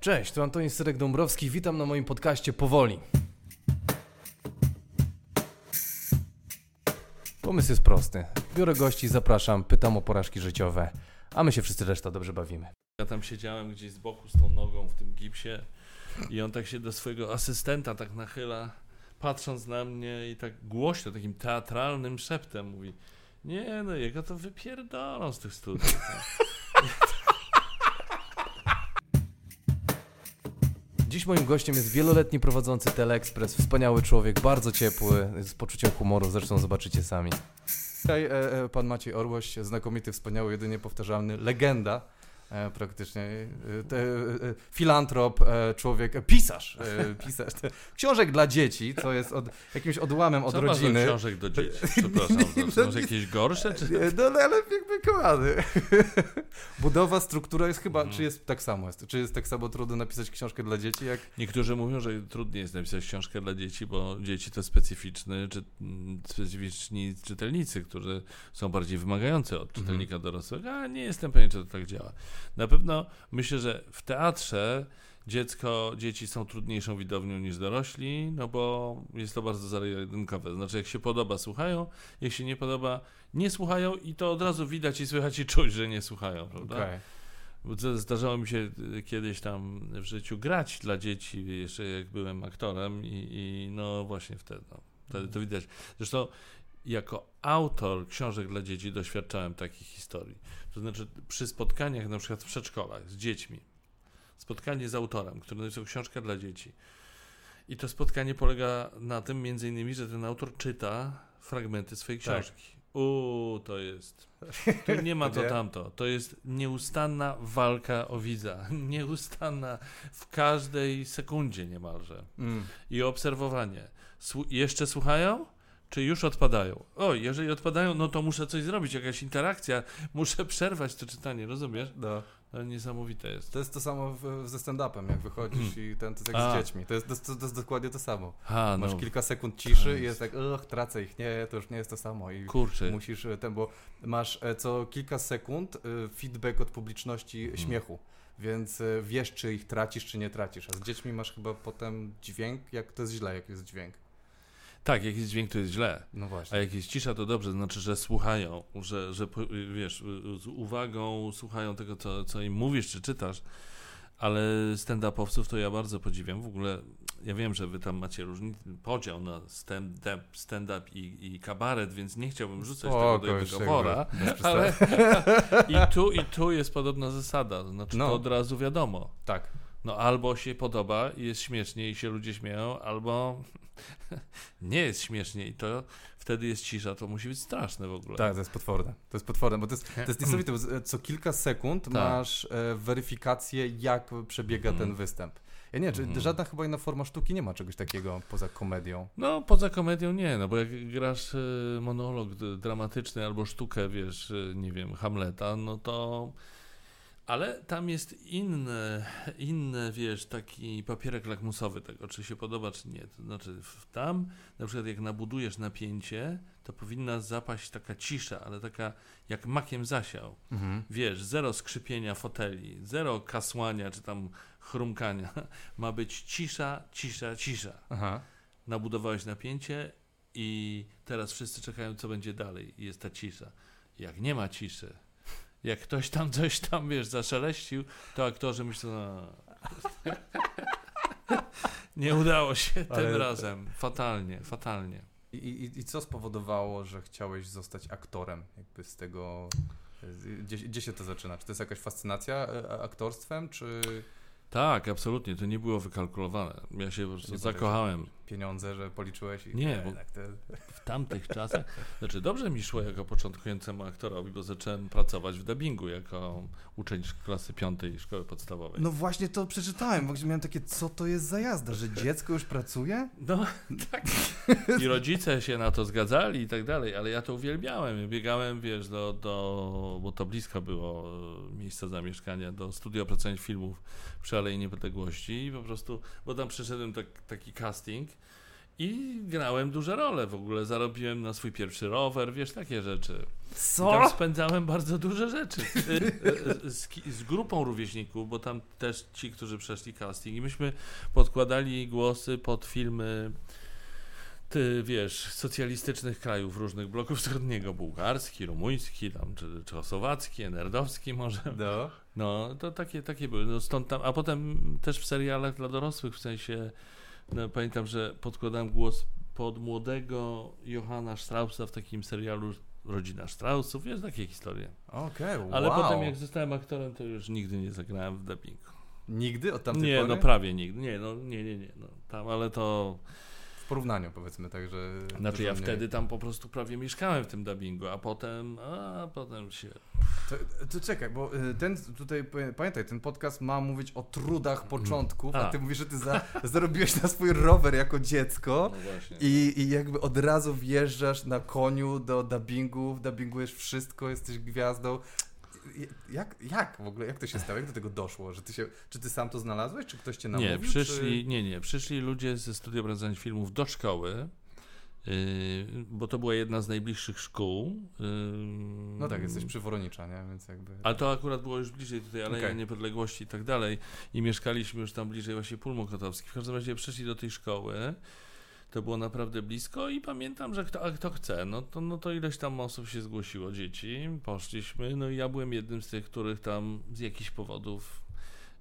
Cześć, tu Antoni Syrek-Dąbrowski, witam na moim podcaście Powoli. Pomysł jest prosty. Biorę gości, zapraszam, pytam o porażki życiowe, a my się wszyscy reszta dobrze bawimy. Ja tam siedziałem gdzieś z boku z tą nogą w tym gipsie i on tak się do swojego asystenta tak nachyla, patrząc na mnie i tak głośno, takim teatralnym szeptem mówi nie no, jego to wypierdolą z tych studiów. Dziś moim gościem jest wieloletni prowadzący Teleexpress, wspaniały człowiek, bardzo ciepły, z poczuciem humoru, zresztą zobaczycie sami. Tutaj e, e, pan Maciej Orłoś, znakomity, wspaniały, jedynie powtarzalny, legenda praktycznie, filantrop, człowiek, pisarz, pisarz książek dla dzieci, co jest od, jakimś odłamem od Co rodziny. książek do dzieci? Przepraszam, to są może jakieś gorsze? Czy... Nie, No ale jakby kochany. Budowa, struktura jest chyba, Mhm. czy jest tak samo? Jest, czy jest tak samo trudno napisać książkę dla dzieci, jak Niektórzy mówią, że trudniej jest napisać książkę dla dzieci, bo dzieci to specyficzny, czy, specyficzni czytelnicy, którzy są bardziej wymagający od czytelnika dorosłego, a nie jestem pewien, czy to tak działa. Na pewno myślę, że w teatrze dziecko, dzieci są trudniejszą widownią niż dorośli, no bo jest to bardzo zero-jedynkowe. Znaczy, jak się podoba, słuchają, jak się nie podoba, nie słuchają i to od razu widać i słychać i czuć, że nie słuchają, prawda? Z- Zdarzało mi się y, kiedyś tam w życiu grać dla dzieci, jeszcze jak byłem aktorem i, i no właśnie wtedy, no, wtedy to widać. Zresztą jako autor książek dla dzieci doświadczałem takich historii. To znaczy przy spotkaniach na przykład w przedszkolach z dziećmi, spotkanie z autorem, który napisał książkę dla dzieci. I to spotkanie polega na tym między innymi, że ten autor czyta fragmenty swojej Tak. książki. Uuu, to jest. Tu nie ma to tamto. To jest nieustanna walka o widza. Nieustanna w każdej sekundzie niemalże. Mm. I obserwowanie. Słu- jeszcze słuchają? Czy już odpadają? O, jeżeli odpadają, no to muszę coś zrobić, jakaś interakcja. Muszę przerwać to czytanie, rozumiesz? No. To niesamowite jest. To jest to samo w, ze stand-upem, jak wychodzisz i ten, to jest jak A. z dziećmi. To jest, to, to jest dokładnie to samo. Ha, Masz no, kilka sekund ciszy i jest- tak, och, tracę ich, nie, to już nie jest to samo. I kurczę. musisz e, ten, bo masz e, co kilka sekund e, feedback od publiczności Mhm. śmiechu. Więc wiesz, czy ich tracisz, czy nie tracisz. A z dziećmi masz chyba potem dźwięk, jak to jest źle, jak jest dźwięk. Tak, jak jest dźwięk, to jest źle. No A właśnie. jak jest cisza, to dobrze, znaczy, że słuchają, że, że wiesz, z uwagą słuchają tego, co, co im mówisz czy czytasz, ale stand-upowców to ja bardzo podziwiam. W ogóle ja wiem, że wy tam macie różny podział na stand-up, stand-up i, i kabaret, więc nie chciałbym rzucać tego do jednego wora, ale i tu, i tu jest podobna zasada, znaczy No. to od razu wiadomo. Tak. No albo się podoba i jest śmiesznie i się ludzie śmieją, albo nie jest śmiesznie i to wtedy jest cisza, to musi być straszne w ogóle. Tak, to jest potworne. To jest potworne, bo to jest, to jest niesamowite, bo co kilka sekund Tak. masz e, weryfikację, jak przebiega Mhm. ten występ. Ja nie czy Mhm. żadna chyba inna forma sztuki nie ma czegoś takiego poza komedią. No, poza komedią nie, no bo jak grasz y, monolog dramatyczny albo sztukę, wiesz, y, nie wiem, Hamleta, no to... Ale tam jest inny, inny, wiesz, taki papierek lakmusowy tego, czy się podoba, czy nie. To znaczy, tam, na przykład jak nabudujesz napięcie, to powinna zapaść taka cisza, ale taka jak makiem zasiał. Mhm. Wiesz, zero skrzypienia foteli, zero kasłania, czy tam chrumkania. Ma być cisza, cisza, cisza Aha. nabudowałeś napięcie i teraz wszyscy czekają, co będzie dalej. I jest ta cisza. Jak nie ma ciszy, jak ktoś tam coś tam, wiesz, zaszeleścił, to aktorzy myślą, "A, nie udało się tym Ale- razem. Fatalnie, fatalnie. I, i, I co spowodowało, że chciałeś zostać aktorem? Jakby z tego. Gdzie, gdzie się to zaczyna? Czy to jest jakaś fascynacja e, aktorstwem, czy Tak, absolutnie, to nie było wykalkulowane. Ja się po prostu zakochałem pieniądze, że policzyłeś? I, Nie, bo- jednak to... w tamtych czasach. Znaczy, dobrze mi szło jako początkującemu aktorowi, bo zacząłem pracować w dubbingu jako uczeń klasy piątej szkoły podstawowej. No właśnie to przeczytałem, właśnie miałem takie, co to jest za jazda, że dziecko już pracuje? No, tak. I rodzice się na to zgadzali i tak dalej, ale ja to uwielbiałem. Biegałem, wiesz, do, do bo to blisko było e, miejsca zamieszkania, do studia opracowań filmów przy Alei Niepodległości i po prostu, bo tam przyszedłem tak, taki casting I grałem duże role w ogóle. Zarobiłem na swój pierwszy rower, wiesz, takie rzeczy. I Co? tam spędzałem bardzo duże rzeczy. Y, y, Z, z grupą rówieśników, bo tam też ci, którzy przeszli casting. I myśmy podkładali głosy pod filmy ty wiesz, socjalistycznych krajów różnych bloków wschodniego, bułgarski, rumuński, tam, czy czechosłowacki, nerdowski może. No. No, to takie, takie były. No, stąd tam, a potem też w serialach dla dorosłych, w sensie, pamiętam, że podkładałem głos pod młodego Johanna Straussa w takim serialu Rodzina Straussów, jest takie historie. Okej, wow. Ale potem jak zostałem aktorem, to już nigdy nie zagrałem w dubbingu. Nigdy od tamtej Nie, pory? no prawie nigdy. Nie, no nie, nie, nie. No, tam, ale to... Porównaniu powiedzmy, także... Znaczy ja mniej. wtedy tam po prostu prawie mieszkałem w tym dubbingu, a potem, a potem się... To, to czekaj, bo y, ten tutaj, pamiętaj, ten podcast ma mówić o trudach początków, a, A. ty mówisz, że ty za, zarobiłeś na swój rower jako dziecko No i, i jakby od razu wjeżdżasz na koniu do dubbingu, dubbingujesz wszystko, jesteś gwiazdą. Jak, jak w ogóle, jak to się stało? Jak do tego doszło? Że ty się, czy ty sam to znalazłeś, czy ktoś cię namówił? Nie, przyszli, nie, nie, przyszli ludzie ze studia obrazowania filmów do szkoły, yy, bo to była jedna z najbliższych szkół. Yy, Czy... No tak, jesteś przy Woronicza, nie? Więc jakby... Ale to akurat było już bliżej tutaj Aleja Okej. Niepodległości i tak dalej. I mieszkaliśmy już tam bliżej właśnie Pól Mokotowski. W każdym razie przyszli do tej szkoły. To było naprawdę blisko i pamiętam, że kto, a kto chce, no to, no to ileś tam osób się zgłosiło, dzieci, poszliśmy, no i ja byłem jednym z tych, których tam z jakichś powodów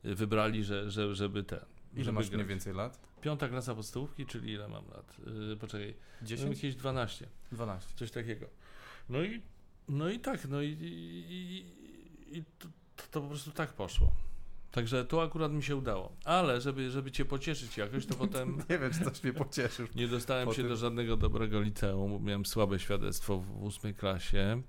y, wybrali, że, że, żeby ten. Ile żeby masz grać. mniej więcej lat? Piąta klasa podstawówki, czyli ile mam lat? Yy, poczekaj, mam 10? jakieś 12. 12. Coś takiego. No i, no i tak, no i, i, i, i to, to po prostu tak poszło. Także to akurat mi się udało. Ale żeby, żeby cię pocieszyć jakoś, to potem Nie wiem, czy coś mnie pocieszysz. nie dostałem Po się tym- do żadnego dobrego liceum, bo miałem słabe świadectwo w ósmej klasie.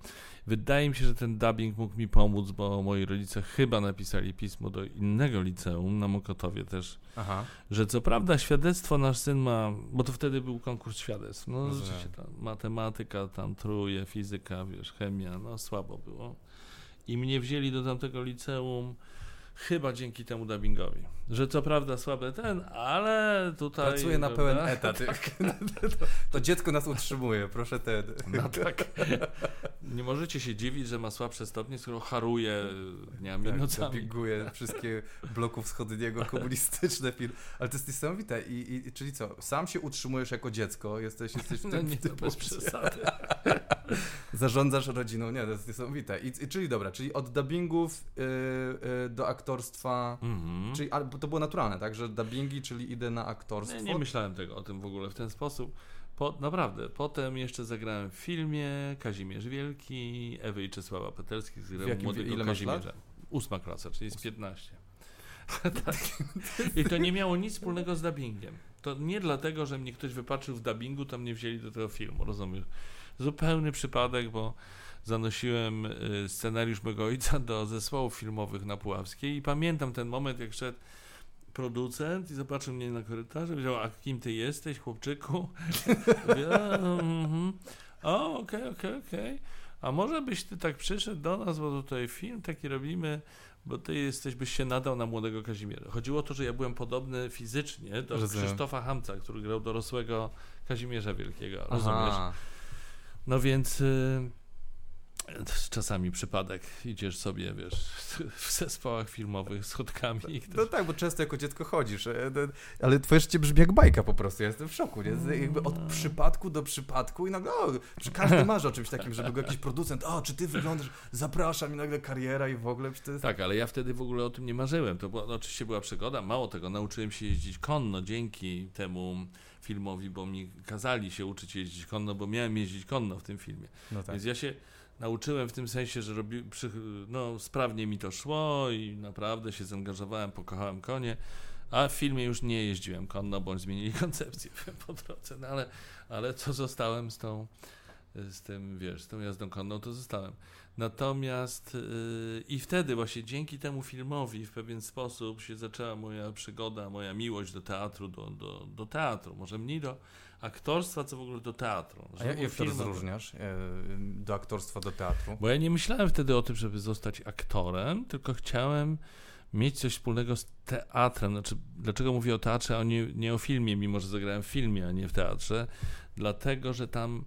Wydaje mi się, że ten dubbing mógł mi pomóc, bo moi rodzice chyba napisali pismo do innego liceum na Mokotowie też, Aha. że co prawda świadectwo nasz syn ma, bo to wtedy był konkurs świadectw, no Rozumiem. rzeczywiście tam matematyka, tam truje, fizyka, wiesz, chemia, no słabo było. I mnie wzięli do tamtego liceum chyba dzięki temu dubbingowi, że co prawda słabe ten, ale tutaj... Pracuję na pełen etat. to, to dziecko nas utrzymuje, proszę ten. No tak. Nie możecie się dziwić, że ma słabsze stopnie, skoro haruje dniami, Tak, nocami. dubbinguje wszystkie bloków wschodniego, komunistyczne filmy. Ale to jest niesamowite. I, i, czyli co, sam się utrzymujesz jako dziecko, jesteś, jesteś w No tym, nie, w tym no bez przesady. Zarządzasz rodziną, nie, to jest niesamowite. I, i, czyli dobra, czyli od dubbingów y, y, do aktorstwa, Mhm. czyli ale to było naturalne, tak, że dubbingi, czyli idę na aktorstwo. Nie, nie myślałem tego o tym w ogóle w ten sposób. Po, naprawdę, potem jeszcze zagrałem w filmie Kazimierz Wielki, Ewy i Czesława Petelskich, zagrałem jakim- młodego ile Kazimierza. Ósma klasa, czyli jest 15. tak. I to nie miało nic wspólnego z dubbingiem. To nie dlatego, że mnie ktoś wypatrzył w dubbingu, to mnie wzięli do tego filmu, rozumiesz? Zupełny przypadek, bo zanosiłem y, scenariusz mego ojca do zespołów filmowych na Puławskiej i pamiętam ten moment, jak szedł producent i zobaczył mnie na korytarzu, powiedział, a kim ty jesteś, chłopczyku? Mówię, "A, mhm. O, okej, okej, okej. A może byś ty tak przyszedł do nas, bo tutaj film taki robimy, bo ty jesteś, byś się nadał na młodego Kazimierza. Chodziło o to, że ja byłem podobny fizycznie do Rozumiem. Krzysztofa Hamca, który grał dorosłego Kazimierza Wielkiego, rozumiesz? Aha. No więc y, czasami przypadek, idziesz sobie, wiesz, w zespołach filmowych schodkami No ktoś... tak, bo często jako dziecko chodzisz, e, no, ale twoje życie brzmi jak bajka po prostu, ja jestem w szoku, nie? Jakby od przypadku do przypadku i nagle, o, przy każdy marzy o czymś takim, żeby go jakiś producent, o, czy ty wyglądasz, zapraszam i nagle kariera i w ogóle, jest... Tak, ale ja wtedy w ogóle o tym nie marzyłem. To była, no, oczywiście była przygoda. Mało tego, nauczyłem się jeździć konno dzięki temu filmowi, bo mi kazali się uczyć jeździć konno, bo miałem jeździć konno w tym filmie. No tak. Więc ja się nauczyłem w tym sensie, że robi, przy, no, sprawnie mi to szło i naprawdę się zaangażowałem, pokochałem konie. A w filmie już nie jeździłem konno, bądź zmienili koncepcję po drodze, no ale, ale co zostałem z tą, z tym, wiesz, z tą jazdą konną, to zostałem. Natomiast yy, i wtedy właśnie dzięki temu filmowi w pewien sposób się zaczęła moja przygoda, moja miłość do teatru, do, do, do teatru, może mniej do aktorstwa, co w ogóle do teatru. A jak, to film- rozróżniasz e, do aktorstwa, do teatru? Bo ja nie myślałem wtedy o tym, żeby zostać aktorem, tylko chciałem mieć coś wspólnego z teatrem. Znaczy, dlaczego mówię o teatrze, a nie, nie o filmie, mimo że zagrałem w filmie, a nie w teatrze? Dlatego, że tam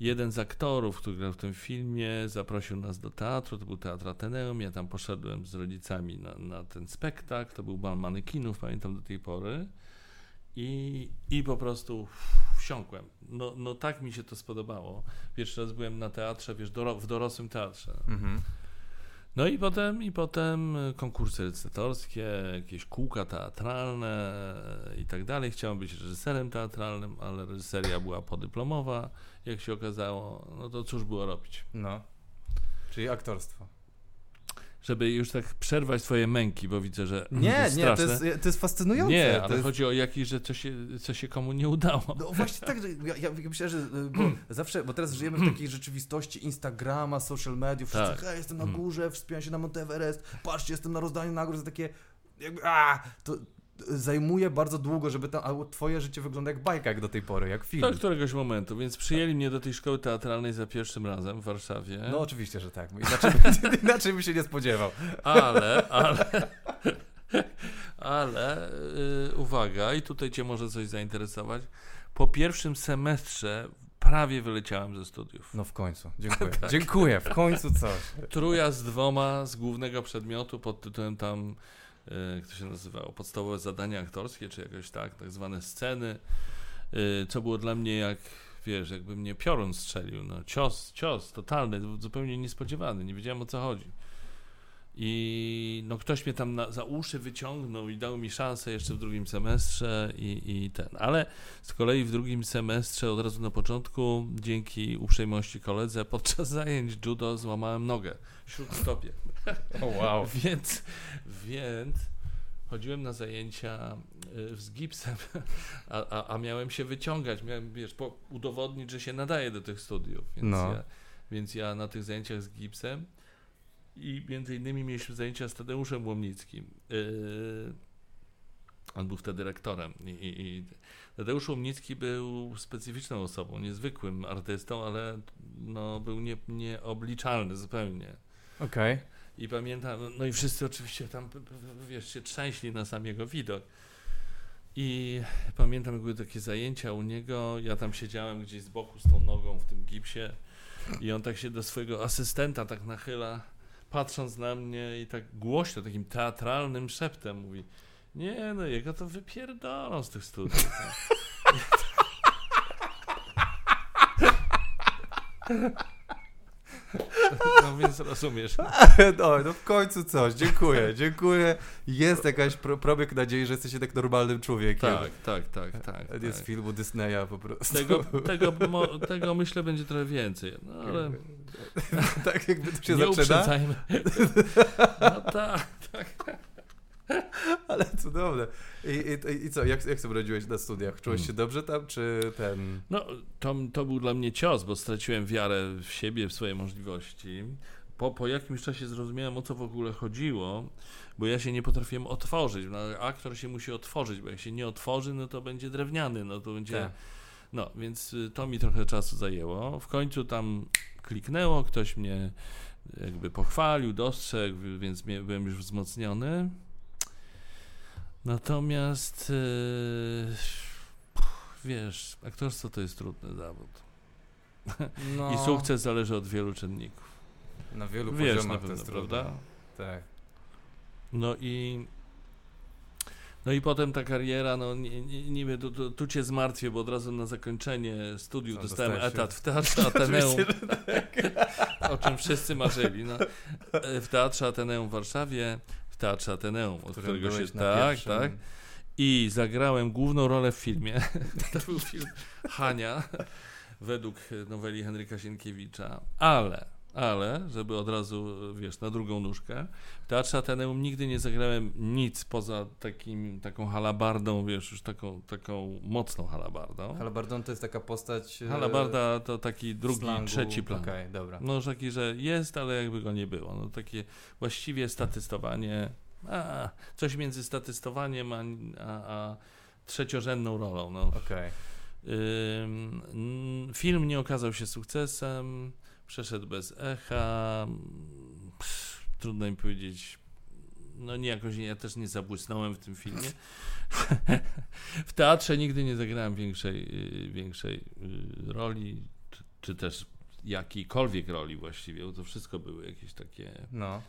jeden z aktorów, który grał w tym filmie, zaprosił nas do teatru, to był Teatr Ateneum, ja tam poszedłem z rodzicami na, na ten spektakl, to był bal manekinów, pamiętam do tej pory i, i po prostu wsiąkłem. No, no tak mi się to spodobało. Pierwszy raz byłem na teatrze, wiesz, doro, w dorosłym teatrze. Mhm. No i potem, i potem konkursy recytatorskie, jakieś kółka teatralne i tak dalej. Chciałem być reżyserem teatralnym, ale reżyseria była podyplomowa, jak się okazało. No to cóż było robić? No. Czyli aktorstwo. Żeby już tak przerwać twoje męki, bo widzę, że Nie, jest nie, to jest, to jest fascynujące. Nie, to ale jest... chodzi o jakiś, że co się, co się komu nie udało. No właśnie tak, że ja, ja myślę, że y, bo zawsze, bo teraz żyjemy w takiej rzeczywistości Instagrama, social mediów, wszyscy, Tak. hej, jestem na Mm. górze, wspinam się na Mount Everest, patrzcie, jestem na rozdaniu nagród, to takie jakby, a, to zajmuje bardzo długo, żeby tam, a twoje życie wygląda jak bajka, jak do tej pory, jak film. Do któregoś momentu, więc przyjęli mnie do tej szkoły teatralnej za pierwszym razem w Warszawie. No oczywiście, że tak, inaczej, inaczej bym się nie spodziewał. Ale, ale, ale, yy, uwaga, i tutaj Cię może coś zainteresować. Po pierwszym semestrze prawie wyleciałem ze studiów. No w końcu, dziękuję, Tak. dziękuję, w końcu coś. Truja z dwoma z głównego przedmiotu pod tytułem tam, jak to się nazywało, podstawowe zadania aktorskie, czy jakoś tak, tak zwane sceny, yy, co było dla mnie jak, wiesz, jakby mnie piorun strzelił, no cios, cios totalny, zupełnie niespodziewany, nie wiedziałem o co chodzi. I no ktoś mnie tam na, za uszy wyciągnął i dał mi szansę jeszcze w drugim semestrze i, i ten. Ale z kolei w drugim semestrze od razu na początku, dzięki uprzejmości koledze, podczas zajęć judo złamałem nogę śródstopie. O wow. Więc, więc chodziłem na zajęcia y, z gipsem, a, a, a miałem się wyciągać, miałem, wiesz, po, udowodnić, że się nadaje do tych studiów. Więc, No. ja, więc ja na tych zajęciach z gipsem i między innymi mieliśmy zajęcia z Tadeuszem Łomnickim. Yy, on był wtedy rektorem. I, i, i Tadeusz Łomnicki był specyficzną osobą, niezwykłym artystą, ale no, był nie, nieobliczalny zupełnie. Okej. I pamiętam, no i wszyscy oczywiście tam, wiesz, się trzęśli na sam jego widok. I pamiętam, były takie zajęcia u niego, ja tam siedziałem gdzieś z boku z tą nogą w tym gipsie i on tak się do swojego asystenta tak nachyla, patrząc na mnie i tak głośno, takim teatralnym szeptem mówi nie no, jego to wypierdolą z tych studiów. No więc rozumiesz. No, no w końcu coś, dziękuję, dziękuję. Jest jakaś pro, probieg nadziei, że jesteś jednak normalnym człowiekiem. Tak, tak, tak, tak. To jest tak. filmu Disneya po prostu. Tego, tego, mo, tego myślę będzie trochę więcej. No ale tak jakby to się nie zaczyna, uprzedzajmy. No tak, tak. ale cudowne. I, i, i co, jak, jak sobie radziłeś na studiach? Czułeś się Hmm. dobrze tam, czy ten... No to, to był dla mnie cios, bo straciłem wiarę w siebie, w swoje możliwości. Po, po jakimś czasie zrozumiałem, o co w ogóle chodziło, bo ja się nie potrafiłem otworzyć. No, aktor się musi otworzyć, bo jak się nie otworzy, no to będzie drewniany, no to będzie... Tak. No, więc y, to mi trochę czasu zajęło. W końcu tam kliknęło, ktoś mnie jakby pochwalił, dostrzegł, więc byłem już wzmocniony. Natomiast y, wiesz, aktorstwo to jest trudny zawód. No, I sukces zależy od wielu czynników. na wielu Wiesz poziomach na to pewno, jest trudne. prawda? Tak. No i no i potem ta kariera, no niby tu, tu, tu cię zmartwię, bo od razu na zakończenie studiów No, dostałem etat w Teatrze Ateneum, tak. o czym wszyscy marzyli. No. E, W Teatrze Ateneum w Warszawie, w Teatrze Ateneum, od którego się... Tak, pierwszym- tak. I zagrałem główną rolę w filmie. To był film Hania, według noweli Henryka Sienkiewicza. Ale, ale, żeby od razu, wiesz, na drugą nóżkę, w Teatrze Ateneum nigdy nie zagrałem nic poza takim, taką halabardą, wiesz, już taką, taką mocną halabardą. Halabardon to jest taka postać... e, Halabarda to taki drugi, slangu. trzeci plan. Okej, dobra. No taki, że jest, ale jakby go nie było. No takie właściwie statystowanie, a, coś między statystowaniem a, a, a trzeciorzędną rolą. No. Okej. Ym, film nie okazał się sukcesem, przeszedł bez echa. Trudno mi powiedzieć, no nie jakoś, ja też nie zabłysnąłem w tym filmie. w teatrze nigdy nie zagrałem większej, y, większej y, roli, czy, czy też jakiejkolwiek roli właściwie, bo to wszystko były jakieś takie... No.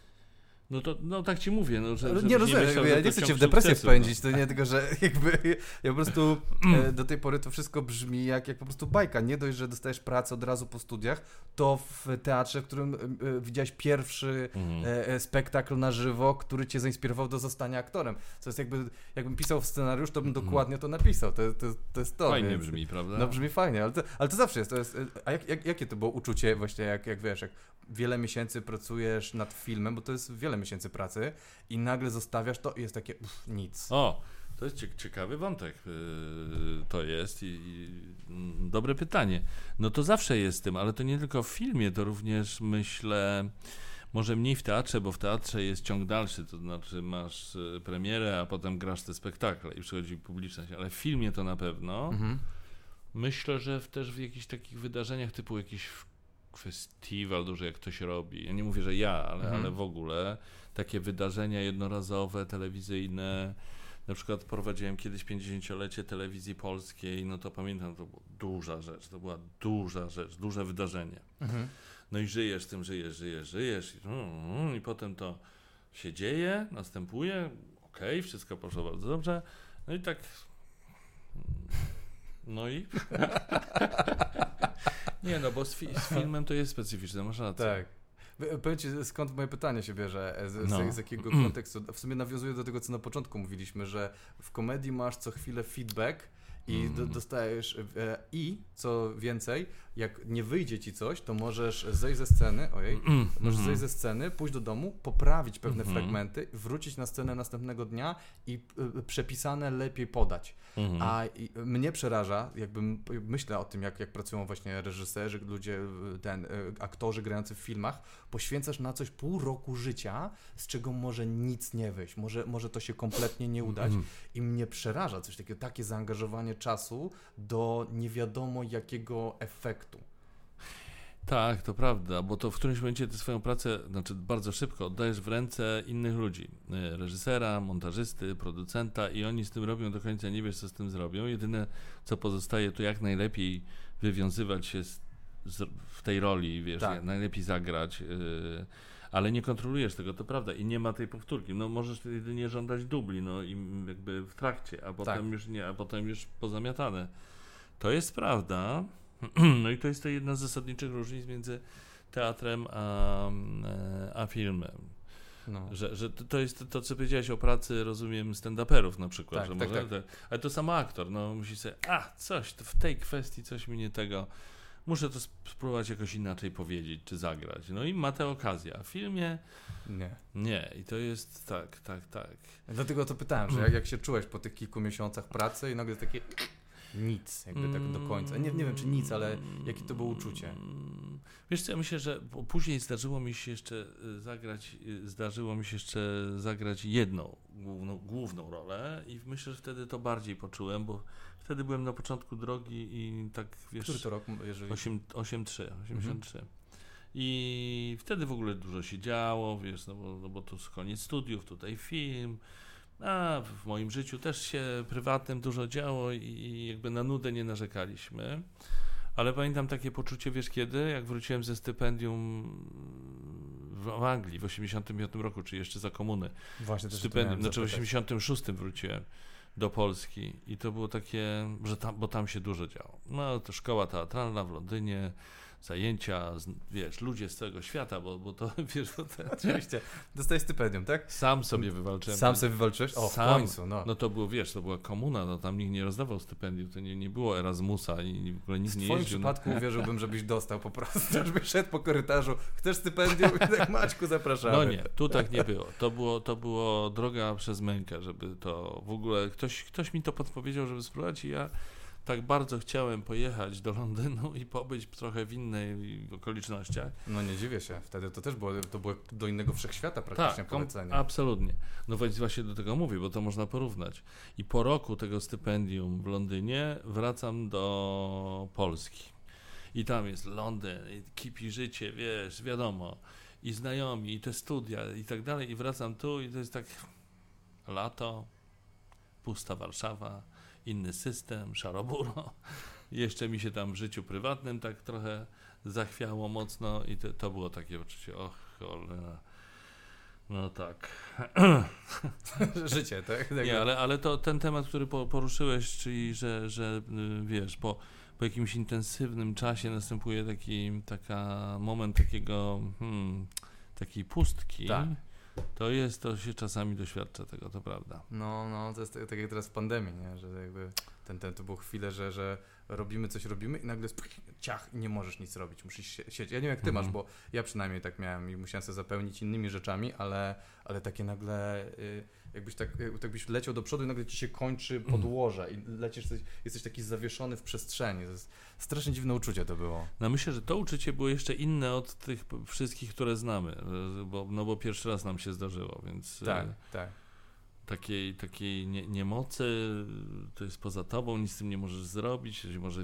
No to no tak ci mówię, no, że, nie rozumiem, myślał, jakby że ja nie chcę cię w depresję sukcesu, wpędzić, to nie tylko, że jakby ja po prostu e, do tej pory to wszystko brzmi jak, jak po prostu bajka. Nie dość, że dostajesz pracę od razu po studiach, to w teatrze, w którym e, widziałeś pierwszy Mhm. e, spektakl na żywo, który cię zainspirował do zostania aktorem. Co jest jakby, jakbym pisał scenariusz, to bym dokładnie to napisał. To, to, to jest to. Mhm. Fajnie więc- brzmi, prawda? No brzmi fajnie, ale to, ale to zawsze jest. To jest a jak, jak, jakie to było uczucie właśnie, jak, jak wiesz, jak wiele miesięcy pracujesz nad filmem, bo to jest wiele miesięcy pracy i nagle zostawiasz to i jest takie uff, nic. O, to jest cie- ciekawy wątek. yy, To jest i, i mm, dobre pytanie. No to zawsze jest tym, ale to nie tylko w filmie, to również myślę. Może mniej w teatrze, bo w teatrze jest ciąg dalszy, to znaczy masz y, premierę, a potem grasz te spektakle i przychodzi publiczność, ale w filmie to na pewno. Mhm. Myślę, że też w jakichś takich wydarzeniach typu jakiś festiwal duży, jak ktoś robi. Ja nie mówię, że ja, ale, Mhm. ale w ogóle takie wydarzenia jednorazowe, telewizyjne. Na przykład prowadziłem kiedyś 50-lecie telewizji polskiej, no to pamiętam, to była duża rzecz, to była duża rzecz, duże wydarzenie. Mhm. No i żyjesz tym, żyjesz, żyjesz, żyjesz i, mm, i potem to się dzieje, następuje, okej, wszystko poszło bardzo dobrze, no i tak no i nie no, bo z, fi- z filmem to jest specyficzne, masz rację. Tak. Powiem ci, skąd moje pytanie się bierze, e, z, No. z, z jakiego kontekstu. W sumie nawiązuje do tego, co na początku mówiliśmy, że w komedii masz co chwilę feedback i Mm. do, dostajesz e, i co więcej, jak nie wyjdzie ci coś, to możesz zejść ze sceny, ojej, możesz zejść ze sceny, pójść do domu, poprawić pewne Mhm. fragmenty, wrócić na scenę następnego dnia i e, przepisane lepiej podać. Mhm. A i, mnie przeraża, jakbym myślę o tym, jak, jak pracują właśnie reżyserzy, ludzie, y, ten, y, aktorzy grający w filmach, poświęcasz na coś pół roku życia, z czego może nic nie wyjść, może, może to się kompletnie nie udać. Mhm. I mnie przeraża coś takiego, takie zaangażowanie czasu do nie wiadomo jakiego efektu. Tak, to prawda, bo to w którymś momencie ty swoją pracę, znaczy bardzo szybko oddajesz w ręce innych ludzi. e, Reżysera, montażysty, producenta i oni z tym robią do końca, nie wiesz co z tym zrobią. Jedyne co pozostaje to jak najlepiej wywiązywać się z, z, w tej roli, wiesz, Tak. najlepiej zagrać. e, ale nie kontrolujesz tego, to prawda, i nie ma tej powtórki. No możesz jedynie żądać dubli, no i jakby w trakcie, a potem Tak. już nie, a potem już pozamiatane. To jest prawda. No i to jest to jedna z zasadniczych różnic między teatrem a, e, a filmem. No. Że, że to jest to, co powiedziałeś o pracy, rozumiem, stand-uperów na przykład. Tak, że tak, może, tak. te- ale to samo aktor, no musi sobie, a coś, w tej kwestii coś mi nie tego, muszę to sp- spróbować jakoś inaczej powiedzieć, czy zagrać. No i ma tę okazję, a w filmie Nie. nie. I to jest tak, tak, tak. Dlatego to pytałem, że jak, jak się czułeś po tych kilku miesiącach pracy i nagle takie nic, jakby tak do końca. Nie, nie wiem, czy nic, ale jakie to było uczucie? Mm, Wiesz co, ja myślę, że później zdarzyło mi się jeszcze y, zagrać, y, zdarzyło mi się jeszcze zagrać jedną główną, główną rolę i myślę, że wtedy to bardziej poczułem, bo wtedy byłem na początku drogi i tak, wiesz, Który to rok, jeżeli... 8 8-3, 83. I wtedy w ogóle dużo się działo, wiesz, no bo, no bo tu koniec studiów, tutaj film. A w moim życiu też się prywatnym dużo działo i, jakby na nudę nie narzekaliśmy. Ale pamiętam takie poczucie, wiesz kiedy? Jak wróciłem ze stypendium w, Anglii w 85 roku, czy jeszcze za komuny. Właśnie też Stypendium, znaczy w zapytać. 86 wróciłem do Polski i to było takie, że tam, bo tam się dużo działo. No to szkoła teatralna w Londynie, zajęcia, wiesz, ludzie z całego świata, bo, bo to, wiesz, bo te, Oczywiście. Dostajesz stypendium, tak? sam sobie wywalczyłem. Sam sobie wywalczyłeś? O, w Sam. końcu, no. No to było, wiesz, to była komuna, no tam nikt nie rozdawał stypendium, to nie, nie było Erasmusa i w ogóle nikt w nie twoim jeździł. przypadku uwierzyłbym, żeś dostał po prostu, żebyś szedł po korytarzu, chcesz stypendium i tak Maćku zapraszamy. No nie, tu tak nie było. To było, to było droga przez mękę, żeby to w ogóle ktoś, ktoś mi to podpowiedział, żeby spróbować i ja tak bardzo chciałem pojechać do Londynu i pobyć trochę w innej okolicznościach. No nie dziwię się, wtedy to też było, to było do innego wszechświata praktycznie Tak, polecenie. absolutnie. No więc właśnie do tego mówię, bo to można porównać. I po roku tego stypendium w Londynie wracam do Polski. I tam jest Londyn, kipi życie, wiesz, wiadomo. i znajomi, i te studia, i tak dalej, i wracam tu i to jest tak lato, pusta Warszawa, inny system, szaroburo. Jeszcze mi się tam w życiu prywatnym tak trochę zachwiało mocno i to, to było takie poczucie, och cholera. No tak. Życie, tak? Nie, ale, ale to ten temat, który po, poruszyłeś, czyli że, że y, wiesz, po, po jakimś intensywnym czasie następuje taki taka moment takiego hmm, takiej pustki. Tak. To jest, to się czasami doświadcza tego, to prawda. No, no, to jest tak, jak teraz w pandemii, nie? że jakby ten, ten, to było chwilę, że, że robimy coś, robimy i nagle jest ciach i nie możesz nic robić, musisz sie- siedzieć. Ja nie wiem jak ty Mhm. masz, bo ja przynajmniej tak miałem i musiałem sobie zapełnić innymi rzeczami, ale, ale takie nagle y, jakbyś tak, jakby tak byś leciał do przodu i nagle ci się kończy Mhm. podłoże i lecisz, jesteś taki zawieszony w przestrzeni. To jest strasznie dziwne uczucie to było. No myślę, że to uczucie było jeszcze inne od tych wszystkich, które znamy, y, bo, no bo pierwszy raz nam się zdarzyło, więc y, Tak, tak. Takiej, takiej nie, niemocy, to jest poza tobą, nic z tym nie możesz zrobić, że może,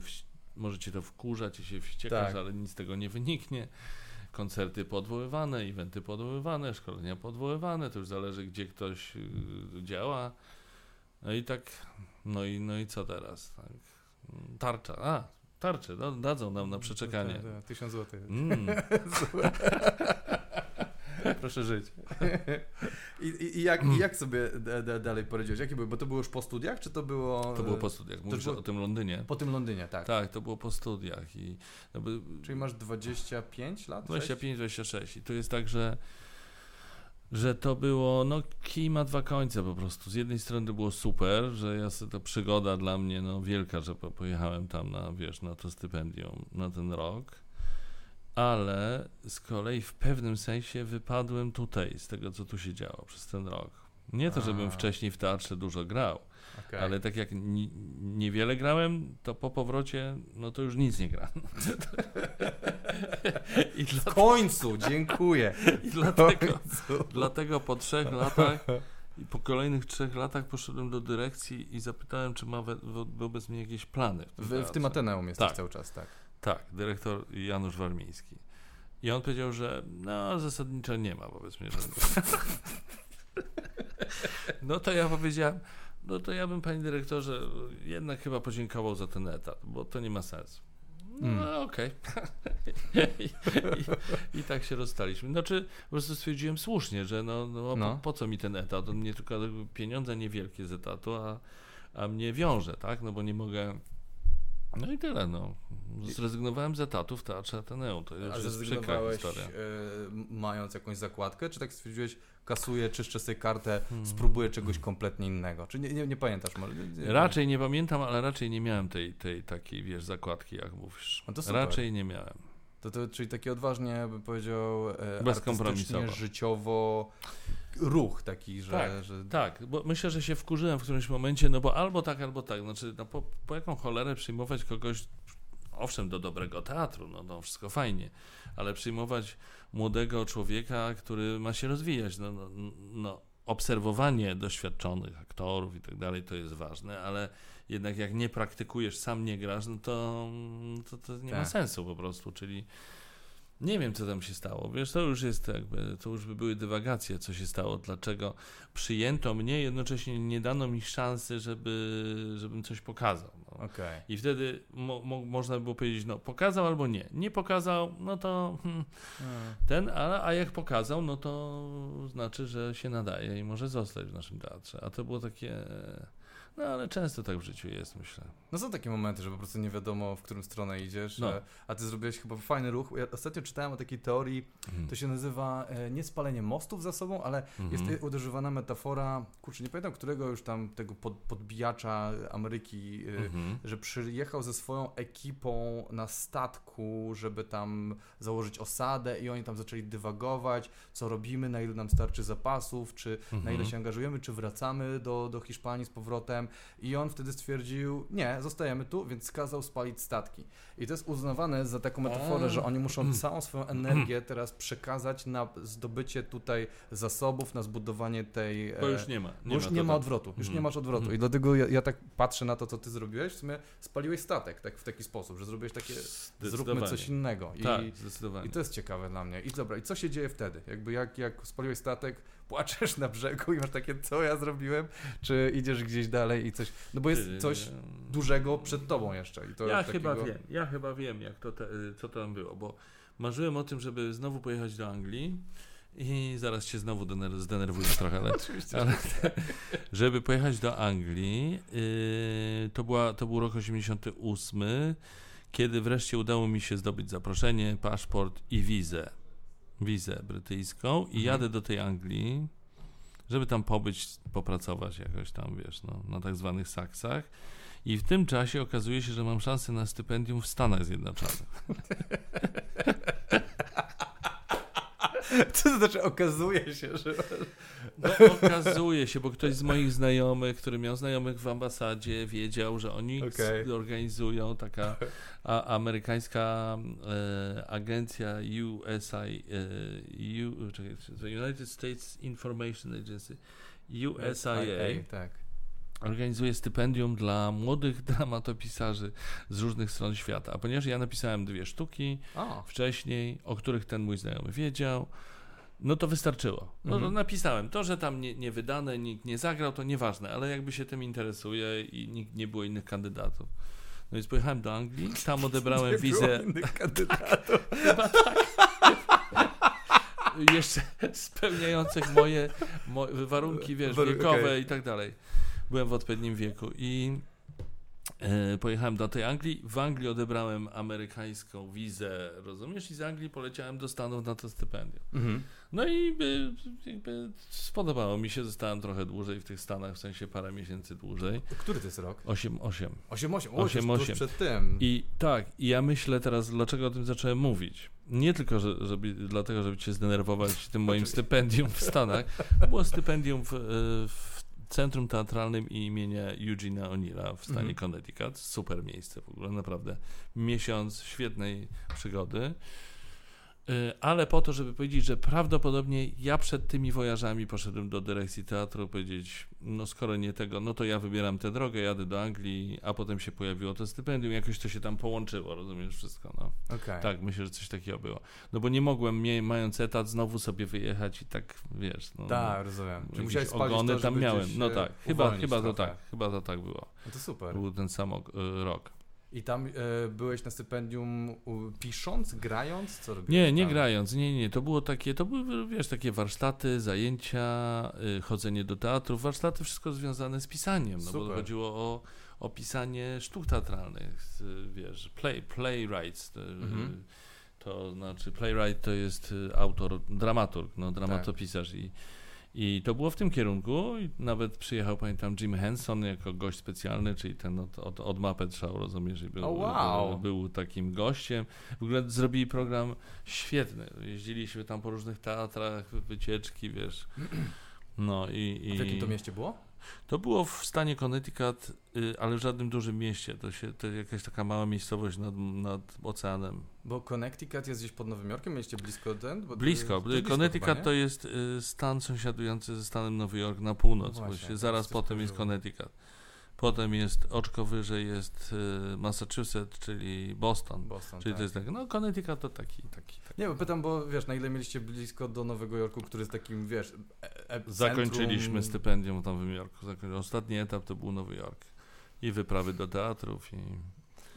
może cię to wkurzać i się wściekasz, Tak. ale nic z tego nie wyniknie. Koncerty podwoływane, eventy podwoływane, szkolenia podwoływane, to już zależy gdzie ktoś y, działa. No i tak, no i, no i co teraz? Tak. Tarcza, a, tarczę, no, dadzą nam na przeczekanie. Tak, tak, Tysiąc złotych. Mm. Proszę żyć. I, i, i, jak, jak sobie dalej poradziłeś? Jakie były? Bo to było już po studiach, czy to było... To było po studiach. Mówisz było- o tym Londynie? Po tym Londynie, tak. Tak, to było po studiach. I jakby Czyli masz 25 lat? 25-26. I to jest tak, że, że to było, no kij ma dwa końce po prostu. Z jednej strony to było super, że ja to przygoda dla mnie no wielka, że po, pojechałem tam na, wiesz, na to stypendium na ten rok. Ale z kolei w pewnym sensie wypadłem tutaj z tego, co tu się działo przez ten rok. Nie to, żebym A. wcześniej w teatrze dużo grał, Okej. ale tak jak ni, niewiele grałem, to po powrocie, no to już nic nie gram. I, W końcu, dziękuję. I dlatego, dlatego po trzech latach i po kolejnych trzech latach poszedłem do dyrekcji i zapytałem, czy ma we, wo, wobec mnie jakieś plany. W tym, W, w tym. Ateneum jesteś Tak. cały czas, tak. Tak, dyrektor Janusz Warmiński. I on powiedział, że no zasadniczo nie ma wobec mnie żadnych. No to ja powiedziałem, no to ja bym panie dyrektorze jednak chyba podziękował za ten etat, bo to nie ma sensu. No Mm. okej. I, i, I tak się rozstaliśmy. Znaczy, po prostu stwierdziłem słusznie, że no, no, No. Po, po co mi ten etat? On mnie tylko pieniądze niewielkie z etatu, a, a mnie wiąże, tak? No bo nie mogę. No i tyle, no. Zrezygnowałem z etatu w Teatrze Ateneum. To już A jest przykra historia. m- mając jakąś zakładkę, czy tak stwierdziłeś, kasuję, czyszczę sobie kartę, Hmm. spróbuję czegoś kompletnie innego? Czy nie, nie, nie pamiętasz może? Nie- Raczej nie pamiętam, ale raczej nie miałem tej, tej takiej, wiesz, zakładki, jak mówisz. No. Raczej nie miałem. To, to, czyli taki odważnie, bym powiedział, e, Bezkompromisowo. artystycznie, życiowo ruch taki, że... Tak, że... Tak, bo myślę, że się wkurzyłem w którymś momencie, no bo albo tak, albo tak. Znaczy, no po, po jaką cholerę przyjmować kogoś, owszem, do dobrego teatru, no, no wszystko fajnie, ale przyjmować młodego człowieka, który ma się rozwijać, no, no, no obserwowanie doświadczonych aktorów i tak dalej to jest ważne, ale jednak jak nie praktykujesz, sam nie grasz, no to, to, to nie ma Tak. sensu po prostu, czyli nie wiem, co tam się stało. Wiesz, to już jest jakby, to już by były dywagacje, co się stało, dlaczego przyjęto mnie, jednocześnie nie dano mi szansy, żeby, żebym coś pokazał. No. Okej. I wtedy mo, mo, można by było powiedzieć, no pokazał albo nie. Nie pokazał, no to hmm, ten, a, a jak pokazał, no to znaczy, że się nadaje i może zostać w naszym teatrze. A to było takie, no ale często tak w życiu jest, myślę. No są takie momenty, że po prostu nie wiadomo, w którą stronę idziesz, No. a ty zrobiłeś chyba fajny ruch. Ja ostatnio czytałem o takiej teorii, to się nazywa e, nie spalenie mostów za sobą, ale jest Mhm. e, używana metafora, kurczę, nie pamiętam którego już tam tego pod, podbijacza Ameryki, e, Mhm. że przyjechał ze swoją ekipą na statku, żeby tam założyć osadę i oni tam zaczęli dywagować, co robimy, na ile nam starczy zapasów, czy na ile Mhm. się angażujemy, czy wracamy do, do Hiszpanii z powrotem. I on wtedy stwierdził, nie, zostajemy tu, więc kazał spalić statki. I to jest uznawane za taką metaforę, że oni muszą całą swoją energię teraz przekazać na zdobycie tutaj zasobów, na zbudowanie tej... Bo e, już nie ma. bo już to nie ma tak. odwrotu, już nie Mhm. masz odwrotu. Mhm. I dlatego ja, ja tak patrzę na to, co ty zrobiłeś, w sumie spaliłeś statek tak, w taki sposób, że zrobiłeś takie, zróbmy coś innego. I, Tak, zdecydowanie. I to jest ciekawe dla mnie. I dobra, i co się dzieje wtedy? Jakby jak, jak spaliłeś statek, płaczesz na brzegu i masz takie, co ja zrobiłem? Czy idziesz gdzieś dalej i coś, no bo jest coś dużego przed tobą jeszcze. I to Ja takiego... chyba wiem, ja chyba wiem, jak to te, y, co tam było, bo marzyłem o tym, żeby znowu pojechać do Anglii i zaraz się znowu dener- zdenerwuję trochę, ale, Oczywiście. ale żeby pojechać do Anglii, yy, to, była, to był rok 88, kiedy wreszcie udało mi się zdobyć zaproszenie, paszport i wizę, wizę brytyjską i Mhm. jadę do tej Anglii, żeby tam pobyć, popracować jakoś tam, wiesz, no, na tak zwanych saksach. I w tym czasie okazuje się, że mam szansę na stypendium w Stanach Zjednoczonych. Co to znaczy okazuje się, że... No, okazuje się, bo ktoś z moich znajomych, który miał znajomych w ambasadzie, wiedział, że oni s- organizują taka a, amerykańska e, agencja USI, e, U, czekaj, United States Information Agency, USIA, Tak. Organizuje stypendium dla młodych dramatopisarzy z różnych stron świata. A ponieważ ja napisałem dwie sztuki, O, wcześniej, o których ten mój znajomy wiedział, no to wystarczyło. No to Mhm. napisałem. To, że tam nie, nie wydane, nikt nie zagrał, to nieważne, ale jakby się tym interesuje i nikt, nie było innych kandydatów. No więc pojechałem do Anglii, tam odebrałem nie wizę. było innych kandydatów. Chyba tak. Jeszcze spełniających moje, moje warunki, wiesz, wiekowe okej. i tak dalej. Byłem w odpowiednim wieku i e, pojechałem do tej Anglii. W Anglii odebrałem amerykańską wizę, rozumiesz? I z Anglii poleciałem do Stanów na to stypendium. Mhm. No i by, jakby spodobało mi się, zostałem trochę dłużej w tych Stanach, w sensie parę miesięcy dłużej. Który to jest rok? 8, 8. 8-8. O, 8, tuż 8. przed tym. I tak, i ja myślę teraz, dlaczego o tym zacząłem mówić. Nie tylko że, żeby, dlatego, żeby cię zdenerwować tym moim stypendium w Stanach. Było stypendium w, e, w Centrum Teatralnym imienia Eugena O'Neilla w stanie Mhm. Connecticut. Super miejsce w ogóle, naprawdę. Miesiąc świetnej przygody. E, Ale po to, żeby powiedzieć, że prawdopodobnie ja przed tymi wojażami poszedłem do dyrekcji teatru powiedzieć, no skoro nie tego, no to ja wybieram tę drogę, jadę do Anglii, a potem się pojawiło to stypendium, jakoś to się tam połączyło, rozumiesz wszystko, no. Okej. Tak, myślę, że coś takiego było. No bo nie mogłem, mając etat, znowu sobie wyjechać i tak, wiesz, no. Tak, rozumiem. Czyli jakieś musiałeś ogony to, tam miałem. No tak, chyba, chyba to trochę. tak, chyba to tak było. No to super. Był ten sam y, rok. I tam e, byłeś na stypendium pisząc, grając? Co robiłeś Nie, nie tam? grając, nie, nie, to było takie, to były, wiesz, takie warsztaty, zajęcia, y, chodzenie do teatru, warsztaty, wszystko związane z pisaniem, no bo Super. chodziło o, o pisanie sztuk teatralnych, wiesz, play, playwrights, to, Mhm. to znaczy playwright to jest y, autor, dramaturg, no dramatopisarz i i to było w tym kierunku i nawet przyjechał, pamiętam, Jim Henson jako gość specjalny, czyli ten od, od, od Muppet Show, rozumiesz, i był, O, wow. był takim gościem. W ogóle zrobili program świetny. Jeździliśmy tam po różnych teatrach, wycieczki, wiesz. No i, i A w jakim to mieście było? To było w stanie Connecticut, y, ale w żadnym dużym mieście. To, się, to jakaś taka mała miejscowość nad, nad oceanem. Bo Connecticut jest gdzieś pod Nowym Jorkiem, mieliście blisko ten? Bo to Blisko. jest- to jest Connecticut chyba, to jest y, stan sąsiadujący ze stanem Nowy Jork na północ. No właśnie, Zaraz potem jest. Connecticut. Potem jest oczko wyżej jest y, Massachusetts, czyli Boston. Boston, Czyli tak. to jest tak, no Connecticut to taki, taki. Nie, bo pytam, bo wiesz, na ile mieliście blisko do Nowego Jorku, który jest takim, wiesz, e, e, Zakończyliśmy centrum... stypendium w Nowym Jorku. Ostatni etap to był Nowy Jork. I wyprawy do teatrów i...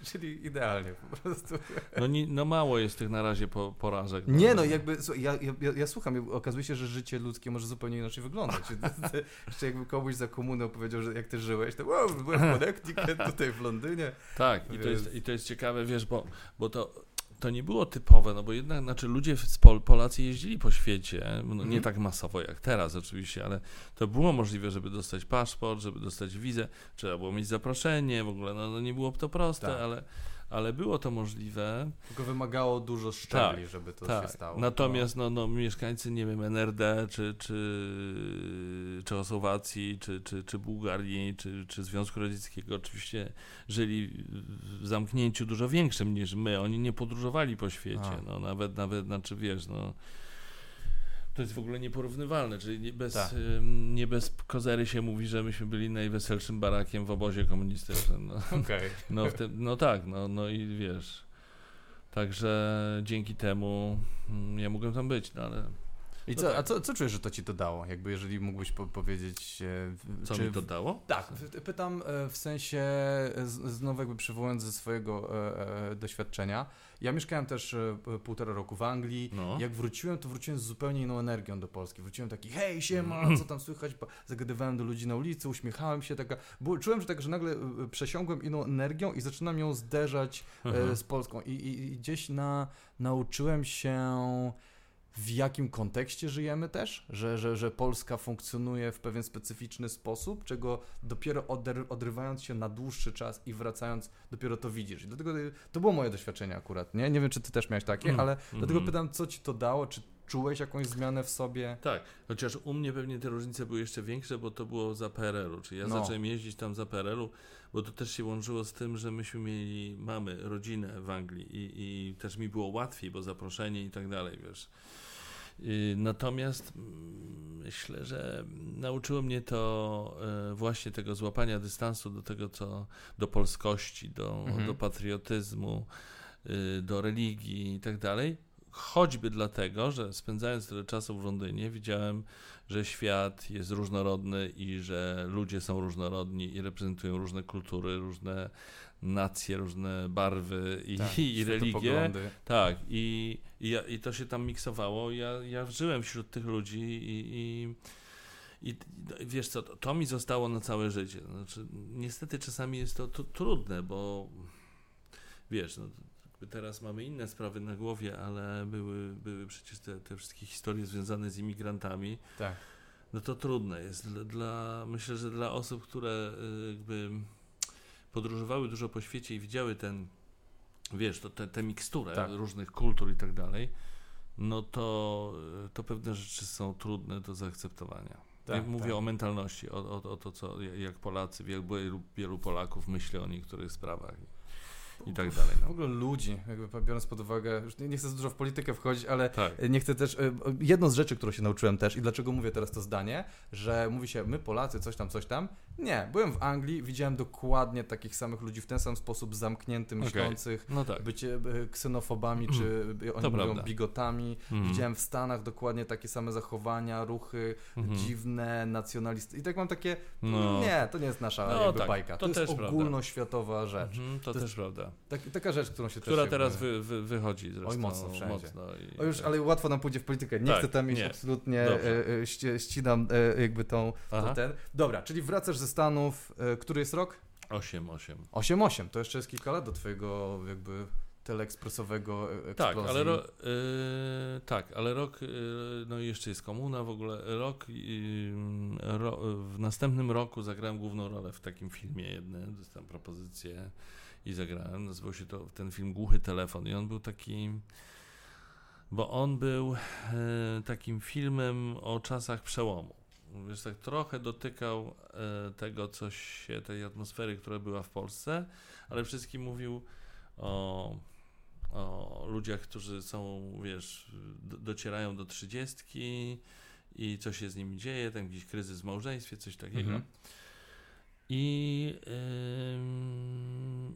Czyli idealnie po prostu. No, nie, no mało jest tych na razie po, porażek. Nie, no jakby, słuchaj, ja, ja, ja, słucham, okazuje się, że życie ludzkie może zupełnie inaczej wyglądać. Jeszcze jakby komuś za komunę opowiedział, że jak ty żyłeś, to wow, byłem w Connecticut, tutaj w Londynie. Tak, i to, jest, i to jest ciekawe, wiesz, bo, bo to, to nie było typowe, no bo jednak, znaczy ludzie, z Pol, Polacy jeździli po świecie, no, nie Mhm. tak masowo jak teraz oczywiście, ale to było możliwe, żeby dostać paszport, żeby dostać wizę, trzeba było mieć zaproszenie, w ogóle, no, no nie było to proste, Tak. ale, ale było to możliwe. Tylko wymagało dużo szczebli, tak, żeby to tak. się stało. Natomiast no, no, mieszkańcy, nie wiem, NRD, czy, czy Czechosłowacji, czy, czy, czy Bułgarii, czy, czy Związku Radzieckiego oczywiście żyli w zamknięciu dużo większym niż my. Oni nie podróżowali po świecie. No, nawet, nawet, znaczy wiesz, no to jest w ogóle nieporównywalne, czyli nie bez, tak. nie bez kozery się mówi, że myśmy byli najweselszym barakiem w obozie komunistycznym. No, okay. no, te, no tak, no, no i wiesz. Także dzięki temu mm, ja mogłem tam być, no ale i no co, tak. a co, co czujesz, że to ci to dało? Jakby jeżeli mógłbyś po powiedzieć... E, co czy... mi to dało? Tak, pytam e, w sensie, e, znowu jakby przywołując ze swojego doświadczenia. Ja mieszkałem też półtora roku w Anglii. No. Jak wróciłem, to wróciłem z zupełnie inną energią do Polski. Wróciłem taki, hej, siema, co tam słychać? Zagadywałem do ludzi na ulicy, uśmiechałem się, taka... Było, czułem, że tak, że nagle przesiągłem inną energią i zaczynam ją zderzać mhm. z Polską. I, i, I gdzieś na, nauczyłem się w jakim kontekście żyjemy też, że, że, że Polska funkcjonuje w pewien specyficzny sposób, czego dopiero odrywając się na dłuższy czas i wracając, dopiero to widzisz. I dlatego to było moje doświadczenie akurat, nie? Nie wiem, czy ty też miałeś takie, mm. ale mm -hmm. dlatego pytam, co ci to dało, czy czułeś jakąś zmianę w sobie? Tak, chociaż u mnie pewnie te różnice były jeszcze większe, bo to było za PRL-u, czyli ja no. zacząłem jeździć tam za PRL-u, bo to też się łączyło z tym, że myśmy mieli, mamy rodzinę w Anglii i, i też mi było łatwiej, bo zaproszenie i tak dalej, wiesz. Y, natomiast mm, myślę, że nauczyło mnie to e, właśnie tego złapania dystansu do tego, co do polskości, do, mhm. do patriotyzmu, y, do religii i tak dalej. Choćby dlatego, że spędzając tyle czasu w Londynie, widziałem, że świat jest różnorodny i że ludzie są różnorodni i reprezentują różne kultury, różne nacje, różne barwy i, tak, i religie. Tak, i, i, i to się tam miksowało. Ja, ja żyłem wśród tych ludzi i, i i wiesz co, to, to, mi zostało na całe życie. Znaczy, niestety czasami jest to, to trudne, bo wiesz, no, teraz mamy inne sprawy na głowie, ale były, były przecież te, te wszystkie historie związane z imigrantami. Tak. No to trudne jest. Dla, dla myślę, że dla osób, które y, jakby podróżowały dużo po świecie i widziały ten, wiesz, to, te, te miksturę tak. różnych kultur i tak dalej, no to, to pewne rzeczy są trudne do zaakceptowania. Tak, mówię tak. o mentalności, o, o, o, to, co, jak Polacy, wielu, wielu Polaków myśli o niektórych sprawach i tak dalej. No. W ogóle ludzi, jakby biorąc pod uwagę, już nie, nie chcę za dużo w politykę wchodzić, ale tak. nie chcę też, e, jedną z rzeczy, którą się nauczyłem też i dlaczego mówię teraz to zdanie, że mówi się my Polacy, coś tam, coś tam. Nie, byłem w Anglii, widziałem dokładnie takich samych ludzi w ten sam sposób zamknięty, myślących, okay. no tak. bycie e, ksenofobami, czy mm. oni to mówią prawda. bigotami. Mm. Widziałem w Stanach dokładnie takie same zachowania, ruchy mm. dziwne, nacjonalistyczne. I tak mam takie, no. nie, to nie jest nasza no, jakby tak. bajka. To, to jest ogólnoświatowa rzecz. Mm, to, to, też prawda. Tak, taka rzecz, którą się Która też teraz wy, wy, wychodzi zresztą. Oj, mocno wszędzie. Mocno i, o już, ale łatwo nam pójdzie w politykę. Nie tak, chcę tam iść nie. absolutnie, e, e, ści, ścinam e, jakby tą, tą, ten. Dobra, czyli wracasz ze Stanów, e, który jest rok? 8, 8. 8, 8, to jeszcze jest kilka lat do twojego jakby teleekspresowego e, eksplozji. Tak, ale, ro, yy, tak, ale rok, yy, no i jeszcze jest komuna w ogóle, rok, yy, ro, w następnym roku zagrałem główną rolę w takim filmie jednym, dostałem propozycję i zagrałem. Nazywał się to ten film Głuchy Telefon i on był taki, bo on był e, takim filmem o czasach przełomu. Wiesz, tak trochę dotykał e, tego, coś się, tej atmosfery, która była w Polsce, ale wszystkim mówił o, o ludziach, którzy są, wiesz, do, docierają do trzydziestki i co się z nimi dzieje, tam jakiś kryzys w małżeństwie, coś takiego. Mhm. I,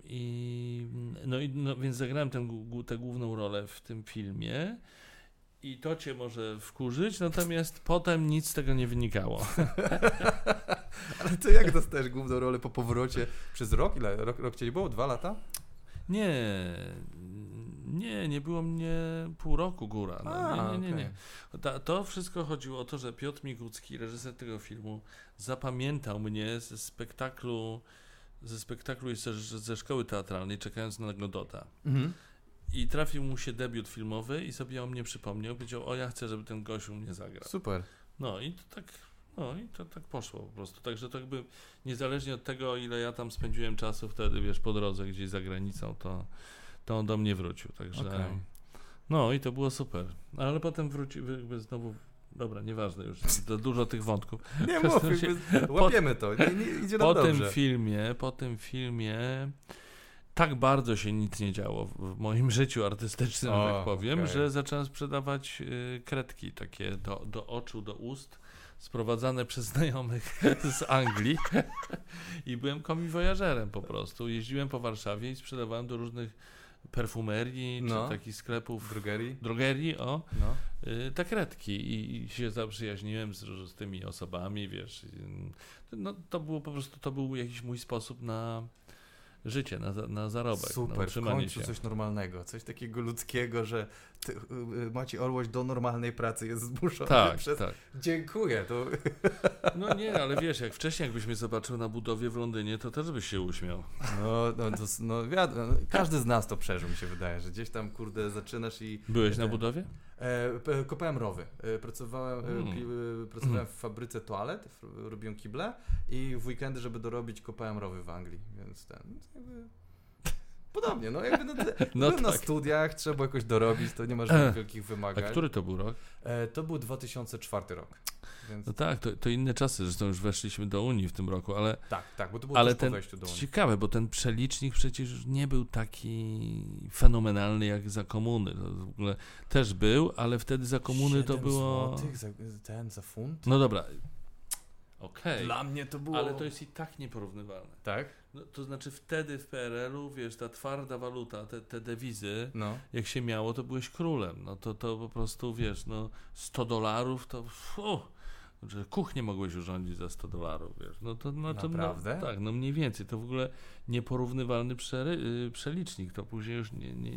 i no i no, więc zagrałem tę, tę główną rolę w tym filmie. I to cię może wkurzyć, natomiast potem nic z tego nie wynikało. Ale to jak dostajesz główną rolę po powrocie przez rok? Ile? Rok, rok cię nie było? Dwa lata? Nie, nie, nie było mnie pół roku góra. No, A, nie, nie, nie. nie. To, to wszystko chodziło o to, że Piotr Migucki, reżyser tego filmu, zapamiętał mnie ze spektaklu, ze spektaklu jeszcze ze szkoły teatralnej, czekając na Godota. Mhm. I trafił mu się debiut filmowy i sobie o mnie przypomniał. Powiedział, o ja chcę, żeby ten gościu mnie zagrał. Super. No i to tak No i to tak poszło po prostu. Także to jakby niezależnie od tego, ile ja tam spędziłem czasu wtedy, wiesz, po drodze gdzieś za granicą, to, to on do mnie wrócił. Także. Okej. No i to było super. Ale potem wrócił jakby znowu. Dobra, nieważne już. Dużo tych wątków. Nie mów, łapiemy to, nie, nie, idzie nam Po tym dobrze. filmie, po tym filmie tak bardzo się nic nie działo w, moim życiu artystycznym, O, tak powiem, okej. że zacząłem sprzedawać y, kredki takie do, do oczu, do ust, sprowadzane przez znajomych z Anglii i byłem komiwojażerem po prostu. Jeździłem po Warszawie i sprzedawałem do różnych perfumerii No. czy takich sklepów, Drogerii? drogerii, o, No. y, te kredki i, i się zaprzyjaźniłem z, z tymi osobami, wiesz. i, No, to było po prostu, to był jakiś mój sposób na życie, na, na zarobek, na Super, w utrzymanie końcu się. coś normalnego, coś takiego ludzkiego, że Maciej Orłoś do normalnej pracy jest zmuszony Tak, przez... tak. Dziękuję, to... No nie, ale wiesz, jak wcześniej jakbyś mnie zobaczył na budowie w Londynie, to też byś się uśmiał. No, no, to, no wiadomo, no, każdy z nas to przeżył, mi się wydaje, że gdzieś tam, kurde, zaczynasz i... Byłeś na Te- budowie? E, kopałem rowy. E, pracowałem, e, Mm. pi, e, pracowałem w fabryce toalet, robiłem kible i w weekendy, żeby dorobić, kopałem rowy w Anglii, więc ten... Jakby... Podobnie, no jakby no, No byłem na tak. studiach, trzeba było jakoś dorobić, to nie ma żadnych wielkich A wymagań. który to był rok? E, to był 2004 rok. Więc... No tak, to, to inne czasy, zresztą już weszliśmy do Unii w tym roku, ale Tak, tak, bo to było Ale ten- po do Unii. ciekawe, bo ten przelicznik przecież już nie był taki fenomenalny jak za komuny. To w ogóle też był, ale wtedy za komuny to było... Złotych za, ten za funt? No dobra, okej, Dla mnie to było... ale to jest i tak nieporównywalne. Tak? No, to znaczy wtedy w PRL-u, wiesz, ta twarda waluta, te, te dewizy, No. jak się miało, to byłeś królem. No to, to po prostu, wiesz, no 100 dolarów to fu, że kuchnię mogłeś urządzić za 100 dolarów, wiesz. No to, no to Naprawdę? No, tak, no mniej więcej. To w ogóle nieporównywalny y, przelicznik. To później już nie, nie,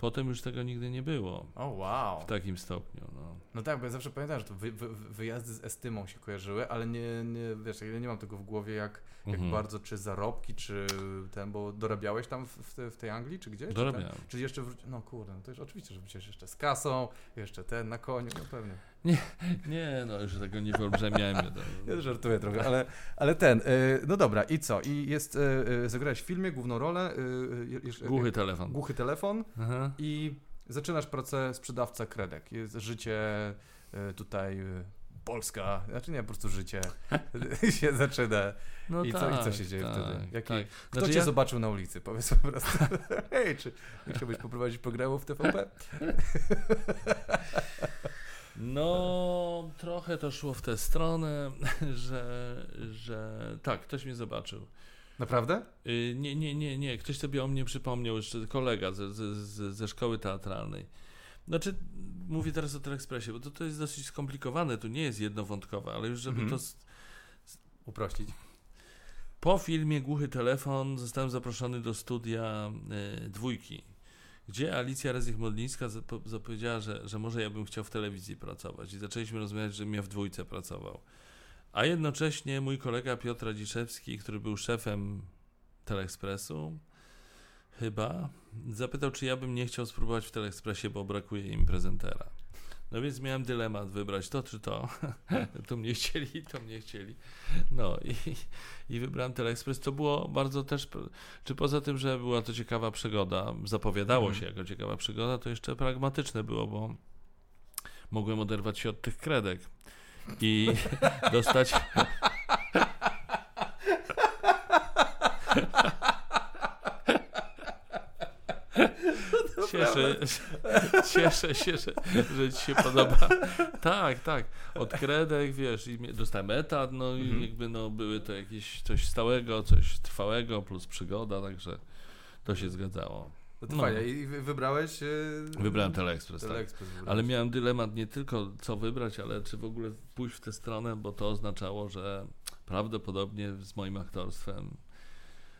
potem już tego nigdy nie było O, wow. w takim stopniu, no. No tak, bo ja zawsze pamiętam, że to wy, wy, wyjazdy z estymą się kojarzyły, ale nie, nie wiesz, ja nie mam tego w głowie, jak, jak Mhm. bardzo, czy zarobki, czy ten, bo dorabiałeś tam w, w, te, w tej Anglii, czy gdzieś? Czy, Dorabiałem. tam, czy jeszcze wróci... No kurde, no to już oczywiście, że przecież jeszcze z kasą, jeszcze ten na koniu, no pewnie. Nie, no już tego nie wyolbrzymiałem. No. Ja żartuję trochę, ale, ale ten, y, no dobra, i co? I jest, y, y, zagrałeś w filmie główną rolę, Głuchy telefon. głuchy telefon Aha. I zaczynasz pracę sprzedawca kredek. Jest życie y, tutaj, y, Polska, znaczy nie, po prostu życie się zaczyna. No I, tak, co, I co się dzieje tak, wtedy? Jaki, tak. Kto Znaczy cię ja- zobaczył na ulicy? Powiedz po prostu. Hej, czy chciałbyś poprowadzić programu w TVP? No, trochę to szło w tę stronę, że, że tak, ktoś mnie zobaczył. Naprawdę? Y, Nie, nie, nie, nie, ktoś sobie o mnie przypomniał, jeszcze kolega ze, ze, ze, szkoły teatralnej. Znaczy, mówię teraz o Telekspresie, bo to, to jest dosyć skomplikowane, tu nie jest jednowątkowe, ale już żeby Mhm. to... s- Uprościć. Po filmie Głuchy Telefon zostałem zaproszony do studia y, dwójki, gdzie Alicja Rezych-Modlińska zapo- zapowiedziała, że, że może ja bym chciał w telewizji pracować i zaczęliśmy rozmawiać, żebym ja w dwójce pracował. A jednocześnie mój kolega Piotr Radziszewski, który był szefem Teleekspresu, chyba, zapytał, czy ja bym nie chciał spróbować w Teleekspresie, bo brakuje im prezentera. No więc miałem dylemat wybrać to czy to. tu mnie chcieli, to mnie chcieli. No i, i wybrałem Teleekspres. To było bardzo też, czy poza tym, że była to ciekawa przygoda, zapowiadało Mhm. się jako ciekawa przygoda, to jeszcze pragmatyczne było, bo mogłem oderwać się od tych kredek i dostać. Cieszę, cieszę się, że, że ci się podoba. Tak, tak. Od kredek, wiesz, i dostałem etat, no i Mhm. jakby no, były to jakieś coś stałego, coś trwałego, plus przygoda, także to się zgadzało. No to No. fajnie. I wy- wybrałeś... y, Wybrałem Teleekspres, tak. Wybrałeś. Ale miałem dylemat nie tylko co wybrać, ale czy w ogóle pójść w tę stronę, bo to oznaczało, że prawdopodobnie z moim aktorstwem,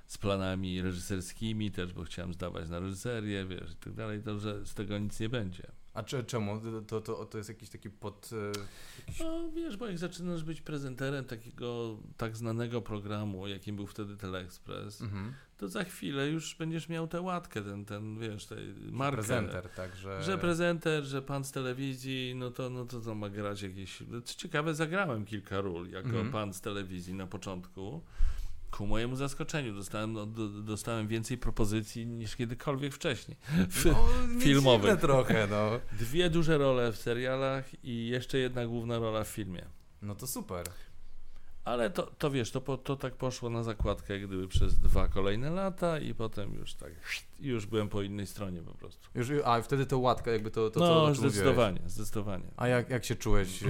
z planami reżyserskimi też, bo chciałem zdawać na reżyserię, wiesz, i tak dalej, to że z tego nic nie będzie. A czemu? To, to, to jest jakiś taki pod... e, Jakiś... No wiesz, bo jak zaczynasz być prezenterem takiego tak znanego programu, jakim był wtedy Teleexpress, Mhm. to za chwilę już będziesz miał tę łatkę, ten, ten wiesz, tę markę. Prezenter, tak, że... Że prezenter, że pan z telewizji, no to, no to, to ma grać jakieś. Co ciekawe, zagrałem kilka ról jako Mhm. pan z telewizji na początku. Ku mojemu zaskoczeniu dostałem, no, do, dostałem więcej propozycji niż kiedykolwiek wcześniej. no, filmowych. trochę, no. Dwie duże role w serialach i jeszcze jedna główna rola w filmie. No to super. Ale to, to wiesz, to, to tak poszło na zakładkę jak gdyby przez dwa kolejne lata i potem już tak, już byłem po innej stronie po prostu. Już, a wtedy to łatka, jakby to, to co no, o czym mówiłeś. zdecydowanie, zdecydowanie. A jak, jak się czułeś e,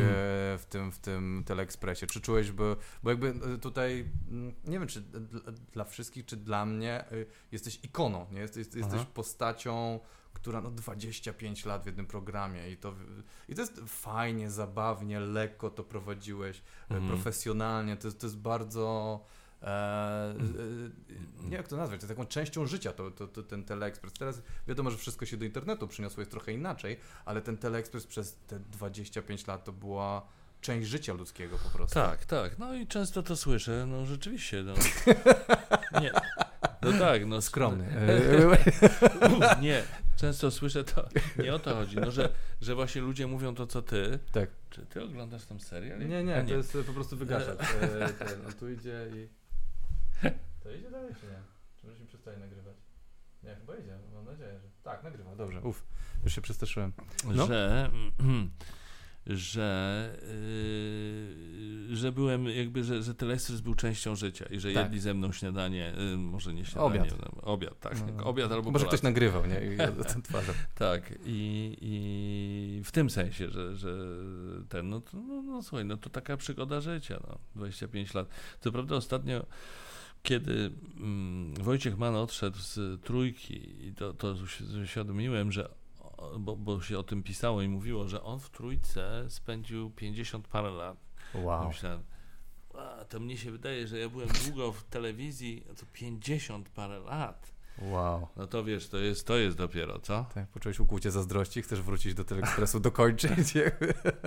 w tym, w tym Teleekspresie? Czy czułeś, bo, bo jakby e, tutaj, mm, nie wiem, czy dla, wszystkich, czy dla mnie, e, jesteś ikoną, nie? Jesteś, jesteś postacią, która no 25 lat w jednym programie i to, i to jest fajnie, zabawnie, lekko to prowadziłeś, e, Mhm. profesjonalnie, to, jest- to jest bardzo... E, e, nie jak to nazwać, to jest taką częścią życia to, to, to, ten teleekspres. Teraz wiadomo, że wszystko się do internetu przyniosło, jest trochę inaczej, ale ten teleekspres przez te 25 lat to była część życia ludzkiego po prostu. Tak, tak. No i często to słyszę, no rzeczywiście. No. Nie. No tak, no Skromny. Nie, często słyszę to. Nie o to chodzi, no, że, że właśnie ludzie mówią to, co ty. tak. Czy ty oglądasz tam serial? Nie, A nie, to jest e, po prostu wygaszacz. E, ten, on tu idzie i... To idzie dalej czy nie? Czy już się przestaje nagrywać? Nie, chyba idzie, mam nadzieję, że... Tak, nagrywa, dobrze. Uf, już się przestraszyłem. No. że, że, yy, że byłem jakby, że, że Telestris był częścią życia i że Tak. jedli ze mną śniadanie, yy, może nie śniadanie, Obiad. no, obiad, tak, No. obiad albo Może ktoś kolację. nagrywał, nie? I ja ten twarzą. Tak, i, i w tym sensie, że, że ten, no, to, no, no słuchaj, no to taka przygoda życia, no, 25 lat. Co prawda ostatnio, kiedy mm, Wojciech Mann odszedł z trójki i to, to uś- uświadomiłem, że, bo, bo się o tym pisało i mówiło, że on w trójce spędził 50 parę lat. Wow. Myślałem, a, to mnie się wydaje, że ja byłem długo w telewizji, a to 50 parę lat. Wow. No to wiesz, to jest, to jest dopiero, co? Tak, poczułeś ukłucie zazdrości, chcesz wrócić do Teleekspresu, dokończyć?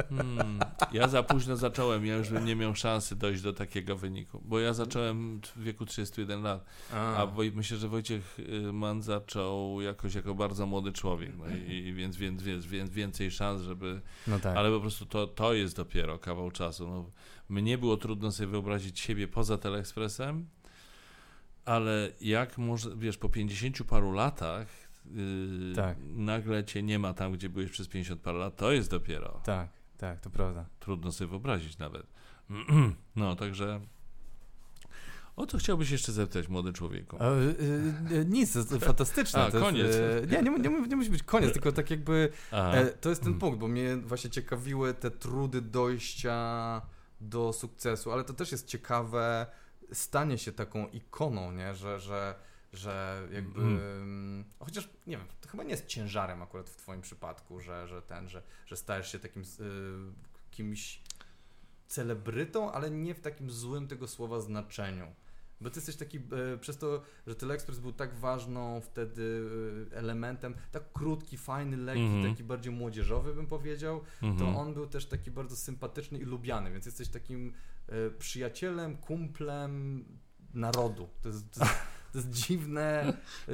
Hmm, ja za późno zacząłem, ja już bym nie miał szansy dojść do takiego wyniku, bo ja zacząłem w wieku 31 lat, a Woj, myślę, że Wojciech y, Mann zaczął jakoś jako bardzo młody człowiek, no i, i więc, więc, więc, więc więcej szans, żeby, no tak. ale po prostu to, to jest dopiero kawał czasu. No, mnie było trudno sobie wyobrazić siebie poza Teleekspresem, ale jak może, wiesz, po 50 paru latach yy, Tak. nagle cię nie ma tam, gdzie byłeś przez 50 parę lat, to jest dopiero Tak, tak, to prawda. trudno sobie wyobrazić nawet. No, także. O co chciałbyś jeszcze zapytać, młody człowieku? E, e, e, nic, to jest fantastyczne. A, to jest, koniec. e, nie, nie, nie, nie musi być koniec, tylko tak jakby A, e, to jest ten Mm. punkt, bo mnie właśnie ciekawiły te trudy dojścia do sukcesu, ale to też jest ciekawe stanie się taką ikoną, nie, że, że, że jakby, Mm. mm, chociaż nie wiem, to chyba nie jest ciężarem akurat w twoim przypadku, że, że ten, że, że stajesz się takim y, kimś celebrytą, ale nie w takim złym tego słowa znaczeniu. Bo ty jesteś taki, e, przez to, że Teleexpress był tak ważną wtedy e, elementem, tak krótki, fajny, lekki, Mhm. taki bardziej młodzieżowy bym powiedział, to mhm. on był też taki bardzo sympatyczny i lubiany, więc jesteś takim przyjacielem, kumplem narodu. To jest, to jest, to jest dziwne. E,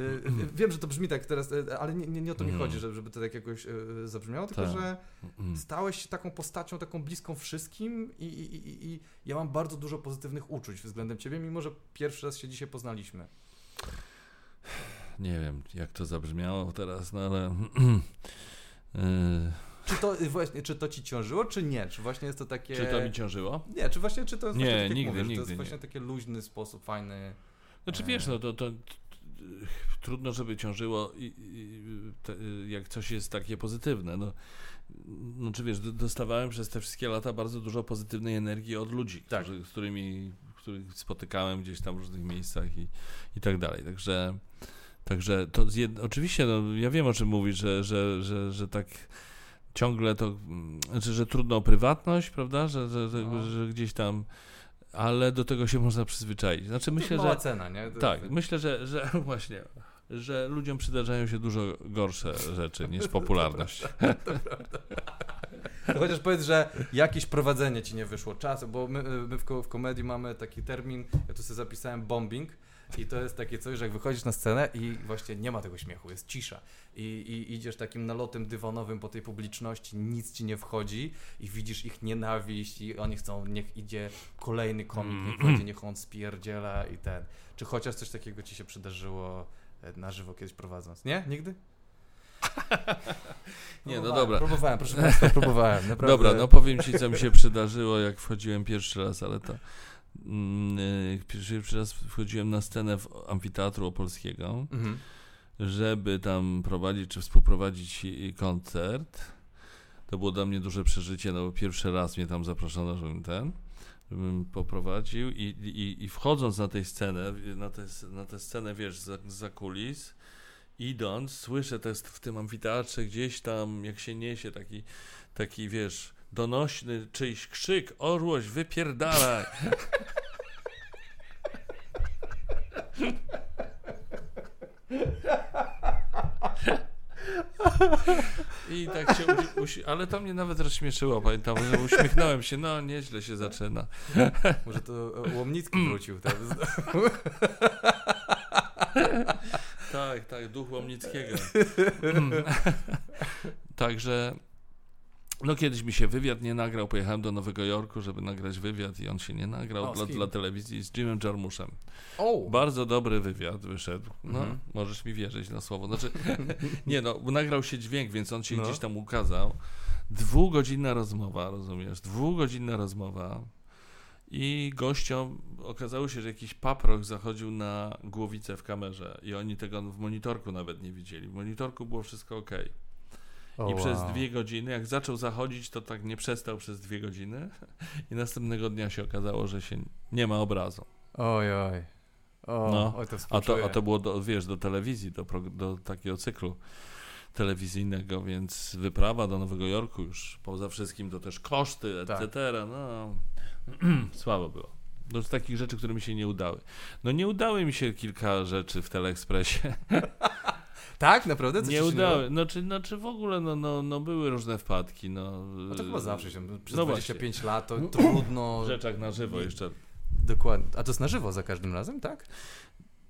wiem, że to brzmi tak teraz, e, ale nie, nie, nie o to mi Mhm. chodzi, żeby, to tak jakoś zabrzmiało, tylko Tak. że Mm. stałeś się taką postacią, taką bliską wszystkim i, i, i, i ja mam bardzo dużo pozytywnych uczuć względem ciebie, mimo że pierwszy raz się dzisiaj poznaliśmy. Nie wiem, jak to zabrzmiało teraz, no ale. Czy to właśnie, czy to ci ciążyło, czy nie? Czy właśnie jest to takie... czy to mi ciążyło? Nie, czy właśnie, czy to jest Nie, właśnie, tak nigdy, mówisz, to nigdy jest nie. właśnie taki luźny sposób, fajny... Znaczy wiesz, no to, to, to trudno, żeby ciążyło, i, i, te, jak coś jest takie pozytywne. No, no czy wiesz, do- dostawałem przez te wszystkie lata bardzo dużo pozytywnej energii od ludzi, Tak. którzy, z którymi których spotykałem gdzieś tam w różnych miejscach i, i tak dalej. Także, także to oczywiście, no, ja wiem o czym mówisz, że, że, że, że tak ciągle to, znaczy, że trudno o prywatność, prawda, że, że, że, No. że gdzieś tam, ale do tego się można przyzwyczaić. Znaczy myślę, to mała że cena, nie? To tak, jest- myślę, że, że właśnie że ludziom przydarzają się dużo gorsze rzeczy niż popularność. To chociaż powiedz, że jakieś prowadzenie ci nie wyszło, czas, bo my, my w, w komedii mamy taki termin, ja tu sobie zapisałem bombing i to jest takie coś, że jak wychodzisz na scenę i właśnie nie ma tego śmiechu, jest cisza i, i idziesz takim nalotem dywanowym po tej publiczności, nic ci nie wchodzi i widzisz ich nienawiść i oni chcą, niech idzie kolejny komik, niech wchodzi, niech on spierdziela i ten. Czy chociaż coś takiego ci się przydarzyło e, na żywo kiedyś prowadząc? Nie? Nigdy? Nie, no dobra. Próbowałem, proszę Państwa, próbowałem. Naprawdę. Dobra, no powiem ci, co mi się przydarzyło, jak wchodziłem pierwszy raz, ale to. Mm, y, Pierwszy, raz wchodziłem na scenę w amfiteatru opolskiego, Mhm. żeby tam prowadzić czy współprowadzić i- koncert. To było dla mnie duże przeżycie, no bo pierwszy raz mnie tam zaproszono, żebym ten, żebym poprowadził i, i, i wchodząc na tej scenę, na tę na tę scenę, wiesz, za, za kulis, idąc, słyszę to jest w tym amfiteatrze gdzieś tam, jak się niesie taki, taki wiesz, donośny czyjś krzyk, orłoś, wypierdalaj. I tak się usi- ale to mnie nawet rozśmieszyło, pamiętam, że uśmiechnąłem się, no nieźle się zaczyna. Może to e, Łomnicki wrócił. Tak? Tak, tak, duch Łomnickiego. Także, no kiedyś mi się wywiad nie nagrał, pojechałem do Nowego Jorku, żeby nagrać wywiad i on się nie nagrał O, dla, dla telewizji z Jimem Jarmuszem. O! Bardzo dobry wywiad wyszedł. No, Mhm. możesz mi wierzyć na słowo. Znaczy, nie no, nagrał się dźwięk, więc on się No. gdzieś tam ukazał. Dwugodzinna rozmowa, rozumiesz? Dwugodzinna rozmowa. I gościom okazało się, że jakiś paprok zachodził na głowicę w kamerze i oni tego w monitorku nawet nie widzieli. W monitorku było wszystko ok. I przez wow. dwie godziny, jak zaczął zachodzić, to tak nie przestał przez dwie godziny. I następnego dnia się okazało, że się nie ma obrazu. Oj, oj. O, No, oj, to A to, a to było, do, wiesz, do telewizji, do, do takiego cyklu telewizyjnego, więc wyprawa do Nowego Jorku już poza wszystkim to też koszty, Tak. etc. No, słabo było. Do takich rzeczy, które mi się nie udały. No nie udały mi się kilka rzeczy w Teleekspresie. Tak? Naprawdę? Co nie udały. No czy, no czy w ogóle, no, no, no były różne wpadki. No, No to chyba zawsze się. Przez No 25 lat to trudno. w rzeczach na żywo jeszcze. Dokładnie. A to jest na żywo za każdym razem, tak?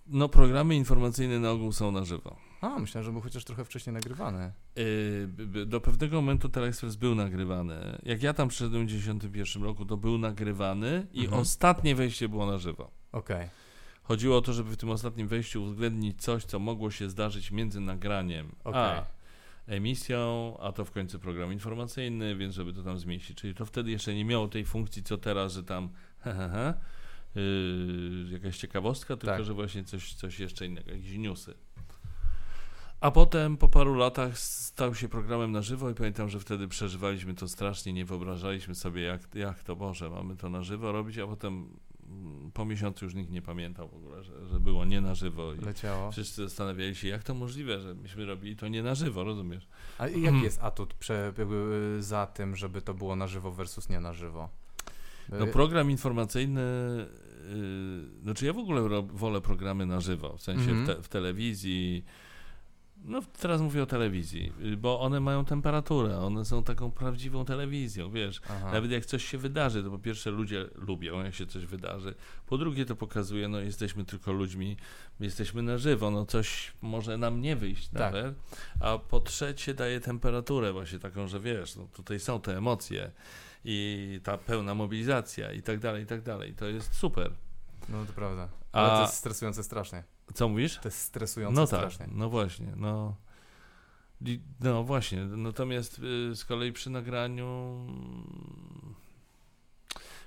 No programy informacyjne na ogół są na żywo. A, myślałem, że był chociaż trochę wcześniej nagrywany. Yy, do pewnego momentu Teleexpress był nagrywany. Jak ja tam przyszedłem w 1991 roku, to był nagrywany i Mhm. ostatnie wejście było na żywo. Okej. Chodziło o to, żeby w tym ostatnim wejściu uwzględnić coś, co mogło się zdarzyć między nagraniem Okej. a emisją, a to w końcu program informacyjny, więc żeby to tam zmieścić. Czyli to wtedy jeszcze nie miało tej funkcji, co teraz, że tam he, he, he, yy, jakaś ciekawostka, tylko Tak. że właśnie coś, coś jeszcze innego, jakieś newsy. A potem po paru latach stał się programem na żywo i pamiętam, że wtedy przeżywaliśmy to strasznie, nie wyobrażaliśmy sobie, jak, jak to Boże, mamy to na żywo robić, a potem po miesiącu już nikt nie pamiętał w ogóle, że, że było nie na żywo. I Leciało. wszyscy zastanawiali się, jak to możliwe, że myśmy robili to nie na żywo, rozumiesz? A jaki jest atut prze, y, za tym, żeby to było na żywo versus nie na żywo? No Y, program informacyjny, yy, znaczy ja w ogóle wolę programy na żywo, w sensie Mhm. w, te, w telewizji, no teraz mówię o telewizji, yy, bo one mają temperaturę, one są taką prawdziwą telewizją, wiesz, Aha. nawet jak coś się wydarzy, to po pierwsze ludzie lubią, jak się coś wydarzy, po drugie to pokazuje, no jesteśmy tylko ludźmi, jesteśmy na żywo, no coś może nam nie wyjść Tak. nawet, a po trzecie daje temperaturę właśnie taką, że wiesz, no tutaj są te emocje i ta pełna mobilizacja i tak dalej, i tak dalej, to jest super. No to prawda. A- Ale to jest stresujące strasznie. Co mówisz? To jest stresujące No tak, strasznie. no właśnie, no. No właśnie, natomiast y, z kolei przy nagraniu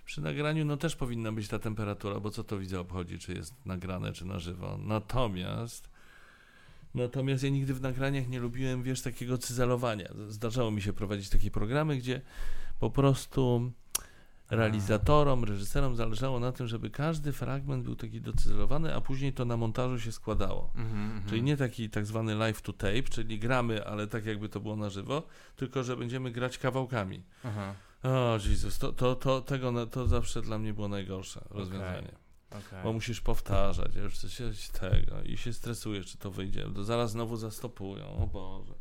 przy nagraniu no też powinna być ta temperatura, bo co to widza obchodzi, czy jest nagrane, czy na żywo. Natomiast natomiast ja nigdy w nagraniach nie lubiłem, wiesz, takiego cyzelowania. Zdarzało mi się prowadzić takie programy, gdzie po prostu realizatorom, reżyserom zależało na tym, żeby każdy fragment był taki docyzelowany, a później to na montażu się składało. Mhm, mhm. Czyli nie taki tak zwany live to tape, czyli gramy, ale tak jakby to było na żywo, tylko że będziemy grać kawałkami. Aha. O Jezus, to, to, to, tego, to zawsze dla mnie było najgorsze rozwiązanie. Okej. Bo musisz powtarzać, już coś coś tego i się stresujesz, czy to wyjdzie. To zaraz znowu zastopują, o Boże.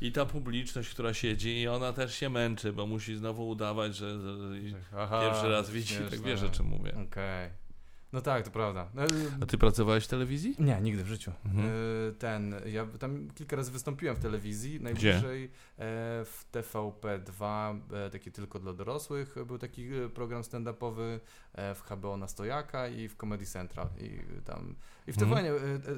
I ta publiczność, która siedzi, i ona też się męczy, bo musi znowu udawać, że, że Aha, pierwszy raz widzi, tak wiesz o czym mówię. Okej. No tak, to prawda. No, A ty pracowałeś w telewizji? Nie, nigdy w życiu. Mhm. E, Ten, ja tam kilka razy wystąpiłem w telewizji, najbliżej e, w TVP2, e, taki tylko dla dorosłych, był taki e, program stand-upowy w HBO na Stojaka i w Comedy Central i tam, i w Mhm. TVN,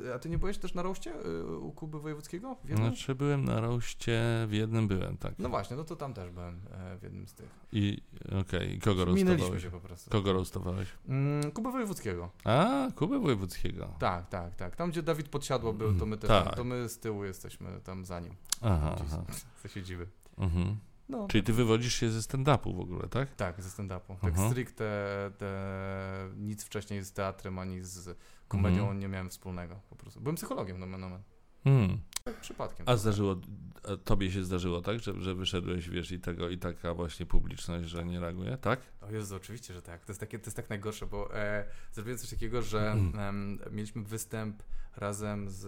e, e, a ty nie byłeś też na roście e, u Kuby Wojewódzkiego? W jednym? Znaczy byłem na roście, w jednym byłem, tak. No właśnie, no to tam też byłem w jednym z tych. I okej, i kogo roastowałeś? się po prostu. Kogo roastowałeś? Mm, Kuby Wojewódzkiego. A, Kubę Wojewódzkiego. Tak, tak, tak. Tam, gdzie Dawid Podsiadło był, to my też, Tak. to my z tyłu jesteśmy tam za nim. Aha, aha. Co siedzimy. Mhm. No, Czyli ty wywodzisz się ze stand-upu w ogóle, tak? Tak, ze stand-upu. Tak Aha. stricte te, nic wcześniej z teatrem ani z komedią Mhm. nie miałem wspólnego po prostu. Byłem psychologiem, no nomen. Hmm. Tak przypadkiem. A zdarzyło, a tobie się zdarzyło, tak? Że, że wyszedłeś, wiesz, i tego, i taka właśnie publiczność, że nie reaguje, tak? O Jezu, oczywiście, że tak. To jest, takie, to jest tak najgorsze, bo e, zrobiłem coś takiego, że Mhm. em, mieliśmy występ razem z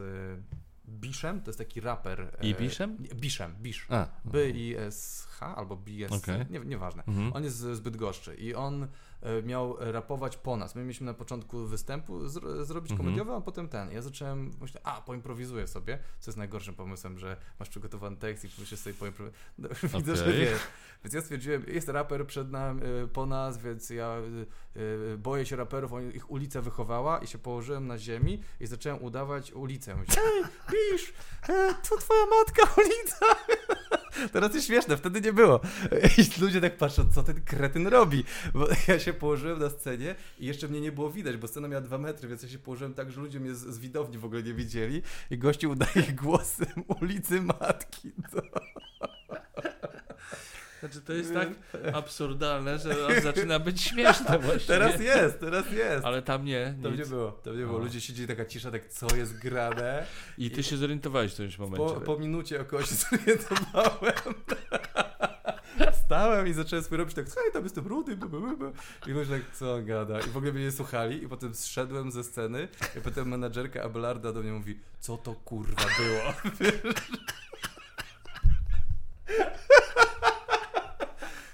Biszem, to jest taki raper. e, Ibiszem? nie, Biszem, Bisz. A. B I S H albo B S Okej. nie, nieważne. Mhm. On jest z z Bydgoszczy i on e, miał rapować po nas. My mieliśmy na początku występu zro, zrobić Mhm. komediowy, a potem ten. Ja zacząłem, myślę, a poimprowizuję sobie, co jest najgorszym pomysłem, że masz przygotowany tekst i musisz sobie poimprowizować. No, Widzę, że wiesz. Więc ja stwierdziłem, jest raper przed nami, e, po nas, więc ja e, e, boję się raperów, on, ich ulica wychowała i się położyłem na ziemi i zacząłem udawać ulicę. Myślę, Ej, Bisz, e, to twoja matka ulica. Teraz jest śmieszne, wtedy nie było. I ludzie tak patrzą, co ten kretyn robi. Bo ja się położyłem na scenie i jeszcze mnie nie było widać, bo scena miała dwa metry, więc ja się położyłem tak, że ludzie mnie z, z widowni w ogóle nie widzieli. I gościu udaje głosem ulicy Matki. To... Znaczy to jest tak absurdalne, że on zaczyna być śmieszne właściwie. Teraz jest, teraz jest. Ale tam nie, nic. nie było, to nie było. Ludzie siedzieli taka cisza, tak co jest grane. I ty się zorientowałeś w którymś momencie. Po, po minucie około się zorientowałem. Stałem i zacząłem swój robić tak, hej, tam jestem rudy, bu. i myślę, tak, co on gada. I w ogóle mnie nie słuchali i potem zszedłem ze sceny i potem menadżerka Abelarda do mnie mówi, co to kurwa było?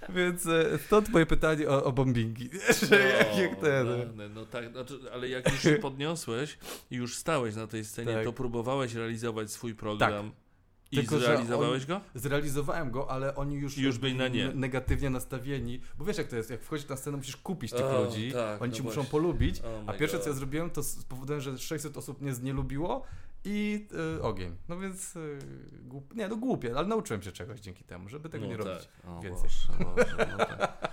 Więc e, stąd moje pytanie o, o bombingi. Że jak, jak ten... No, no tak, znaczy, ale jak już się podniosłeś i już stałeś na tej scenie, Tak. to próbowałeś realizować swój program i Tylko, zrealizowałeś go? Zrealizowałem go, ale oni już, Już byli na nie. negatywnie nastawieni, bo wiesz jak to jest, jak wchodzisz na scenę musisz kupić tych O, ludzi, tak, oni no ci muszą polubić, Oh a pierwsze co ja God. zrobiłem to spowodowałem, że 600 osób mnie nie lubiło i y, ogień. No więc y, głup, nie, no głupie, ale nauczyłem się czegoś dzięki temu, żeby tego no nie tak. robić. O więcej. Boże, Boże, no tak.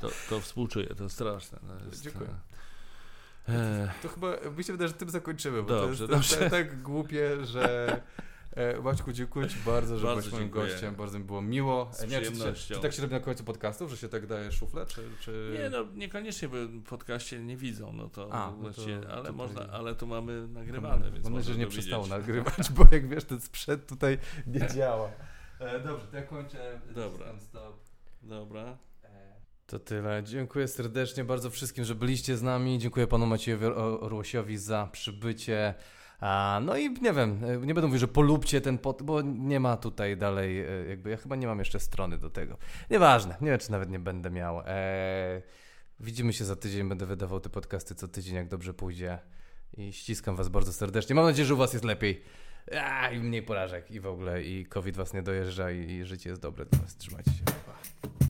to, to współczuję, to straszne. To jest, Dziękuję. e, To chyba, mi się wydaje, że tym zakończymy, bo Dobrze, to jest dobrze. Tak, tak głupie, że... E, Maćku, dziękuję Ci bardzo, że Bardzo byłeś moim dziękuję. gościem, bardzo mi było miło. Z E, nie, czy, czy, czy tak się robi na końcu podcastów, że się tak daje szuflę, czy... czy... Nie, no niekoniecznie, bo podcaście nie widzą, no to A, no to właściwie, ale tutaj- można, ale tu mamy nagrywane, więc Mam nadzieję, że nie to przestało nagrywać, bo jak wiesz, ten sprzęt tutaj nie działa. E, dobrze, to ja kończę. Dobra. Dobra. To tyle. Dziękuję serdecznie bardzo wszystkim, że byliście z nami. Dziękuję panu Maciejowi Or- Orłosiowi za przybycie. A, no i nie wiem, e, nie będę mówił, że polubcie ten pod, bo nie ma tutaj dalej, e, jakby ja chyba nie mam jeszcze strony do tego. Nieważne, nie wiem, czy nawet nie będę miał. E, widzimy się za tydzień, będę wydawał te podcasty co tydzień, jak dobrze pójdzie. I ściskam was bardzo serdecznie. Mam nadzieję, że u was jest lepiej. A, I mniej porażek i w ogóle, i COVID was nie dojeżdża i, i życie jest dobre dla was. Trzymajcie się. Pa.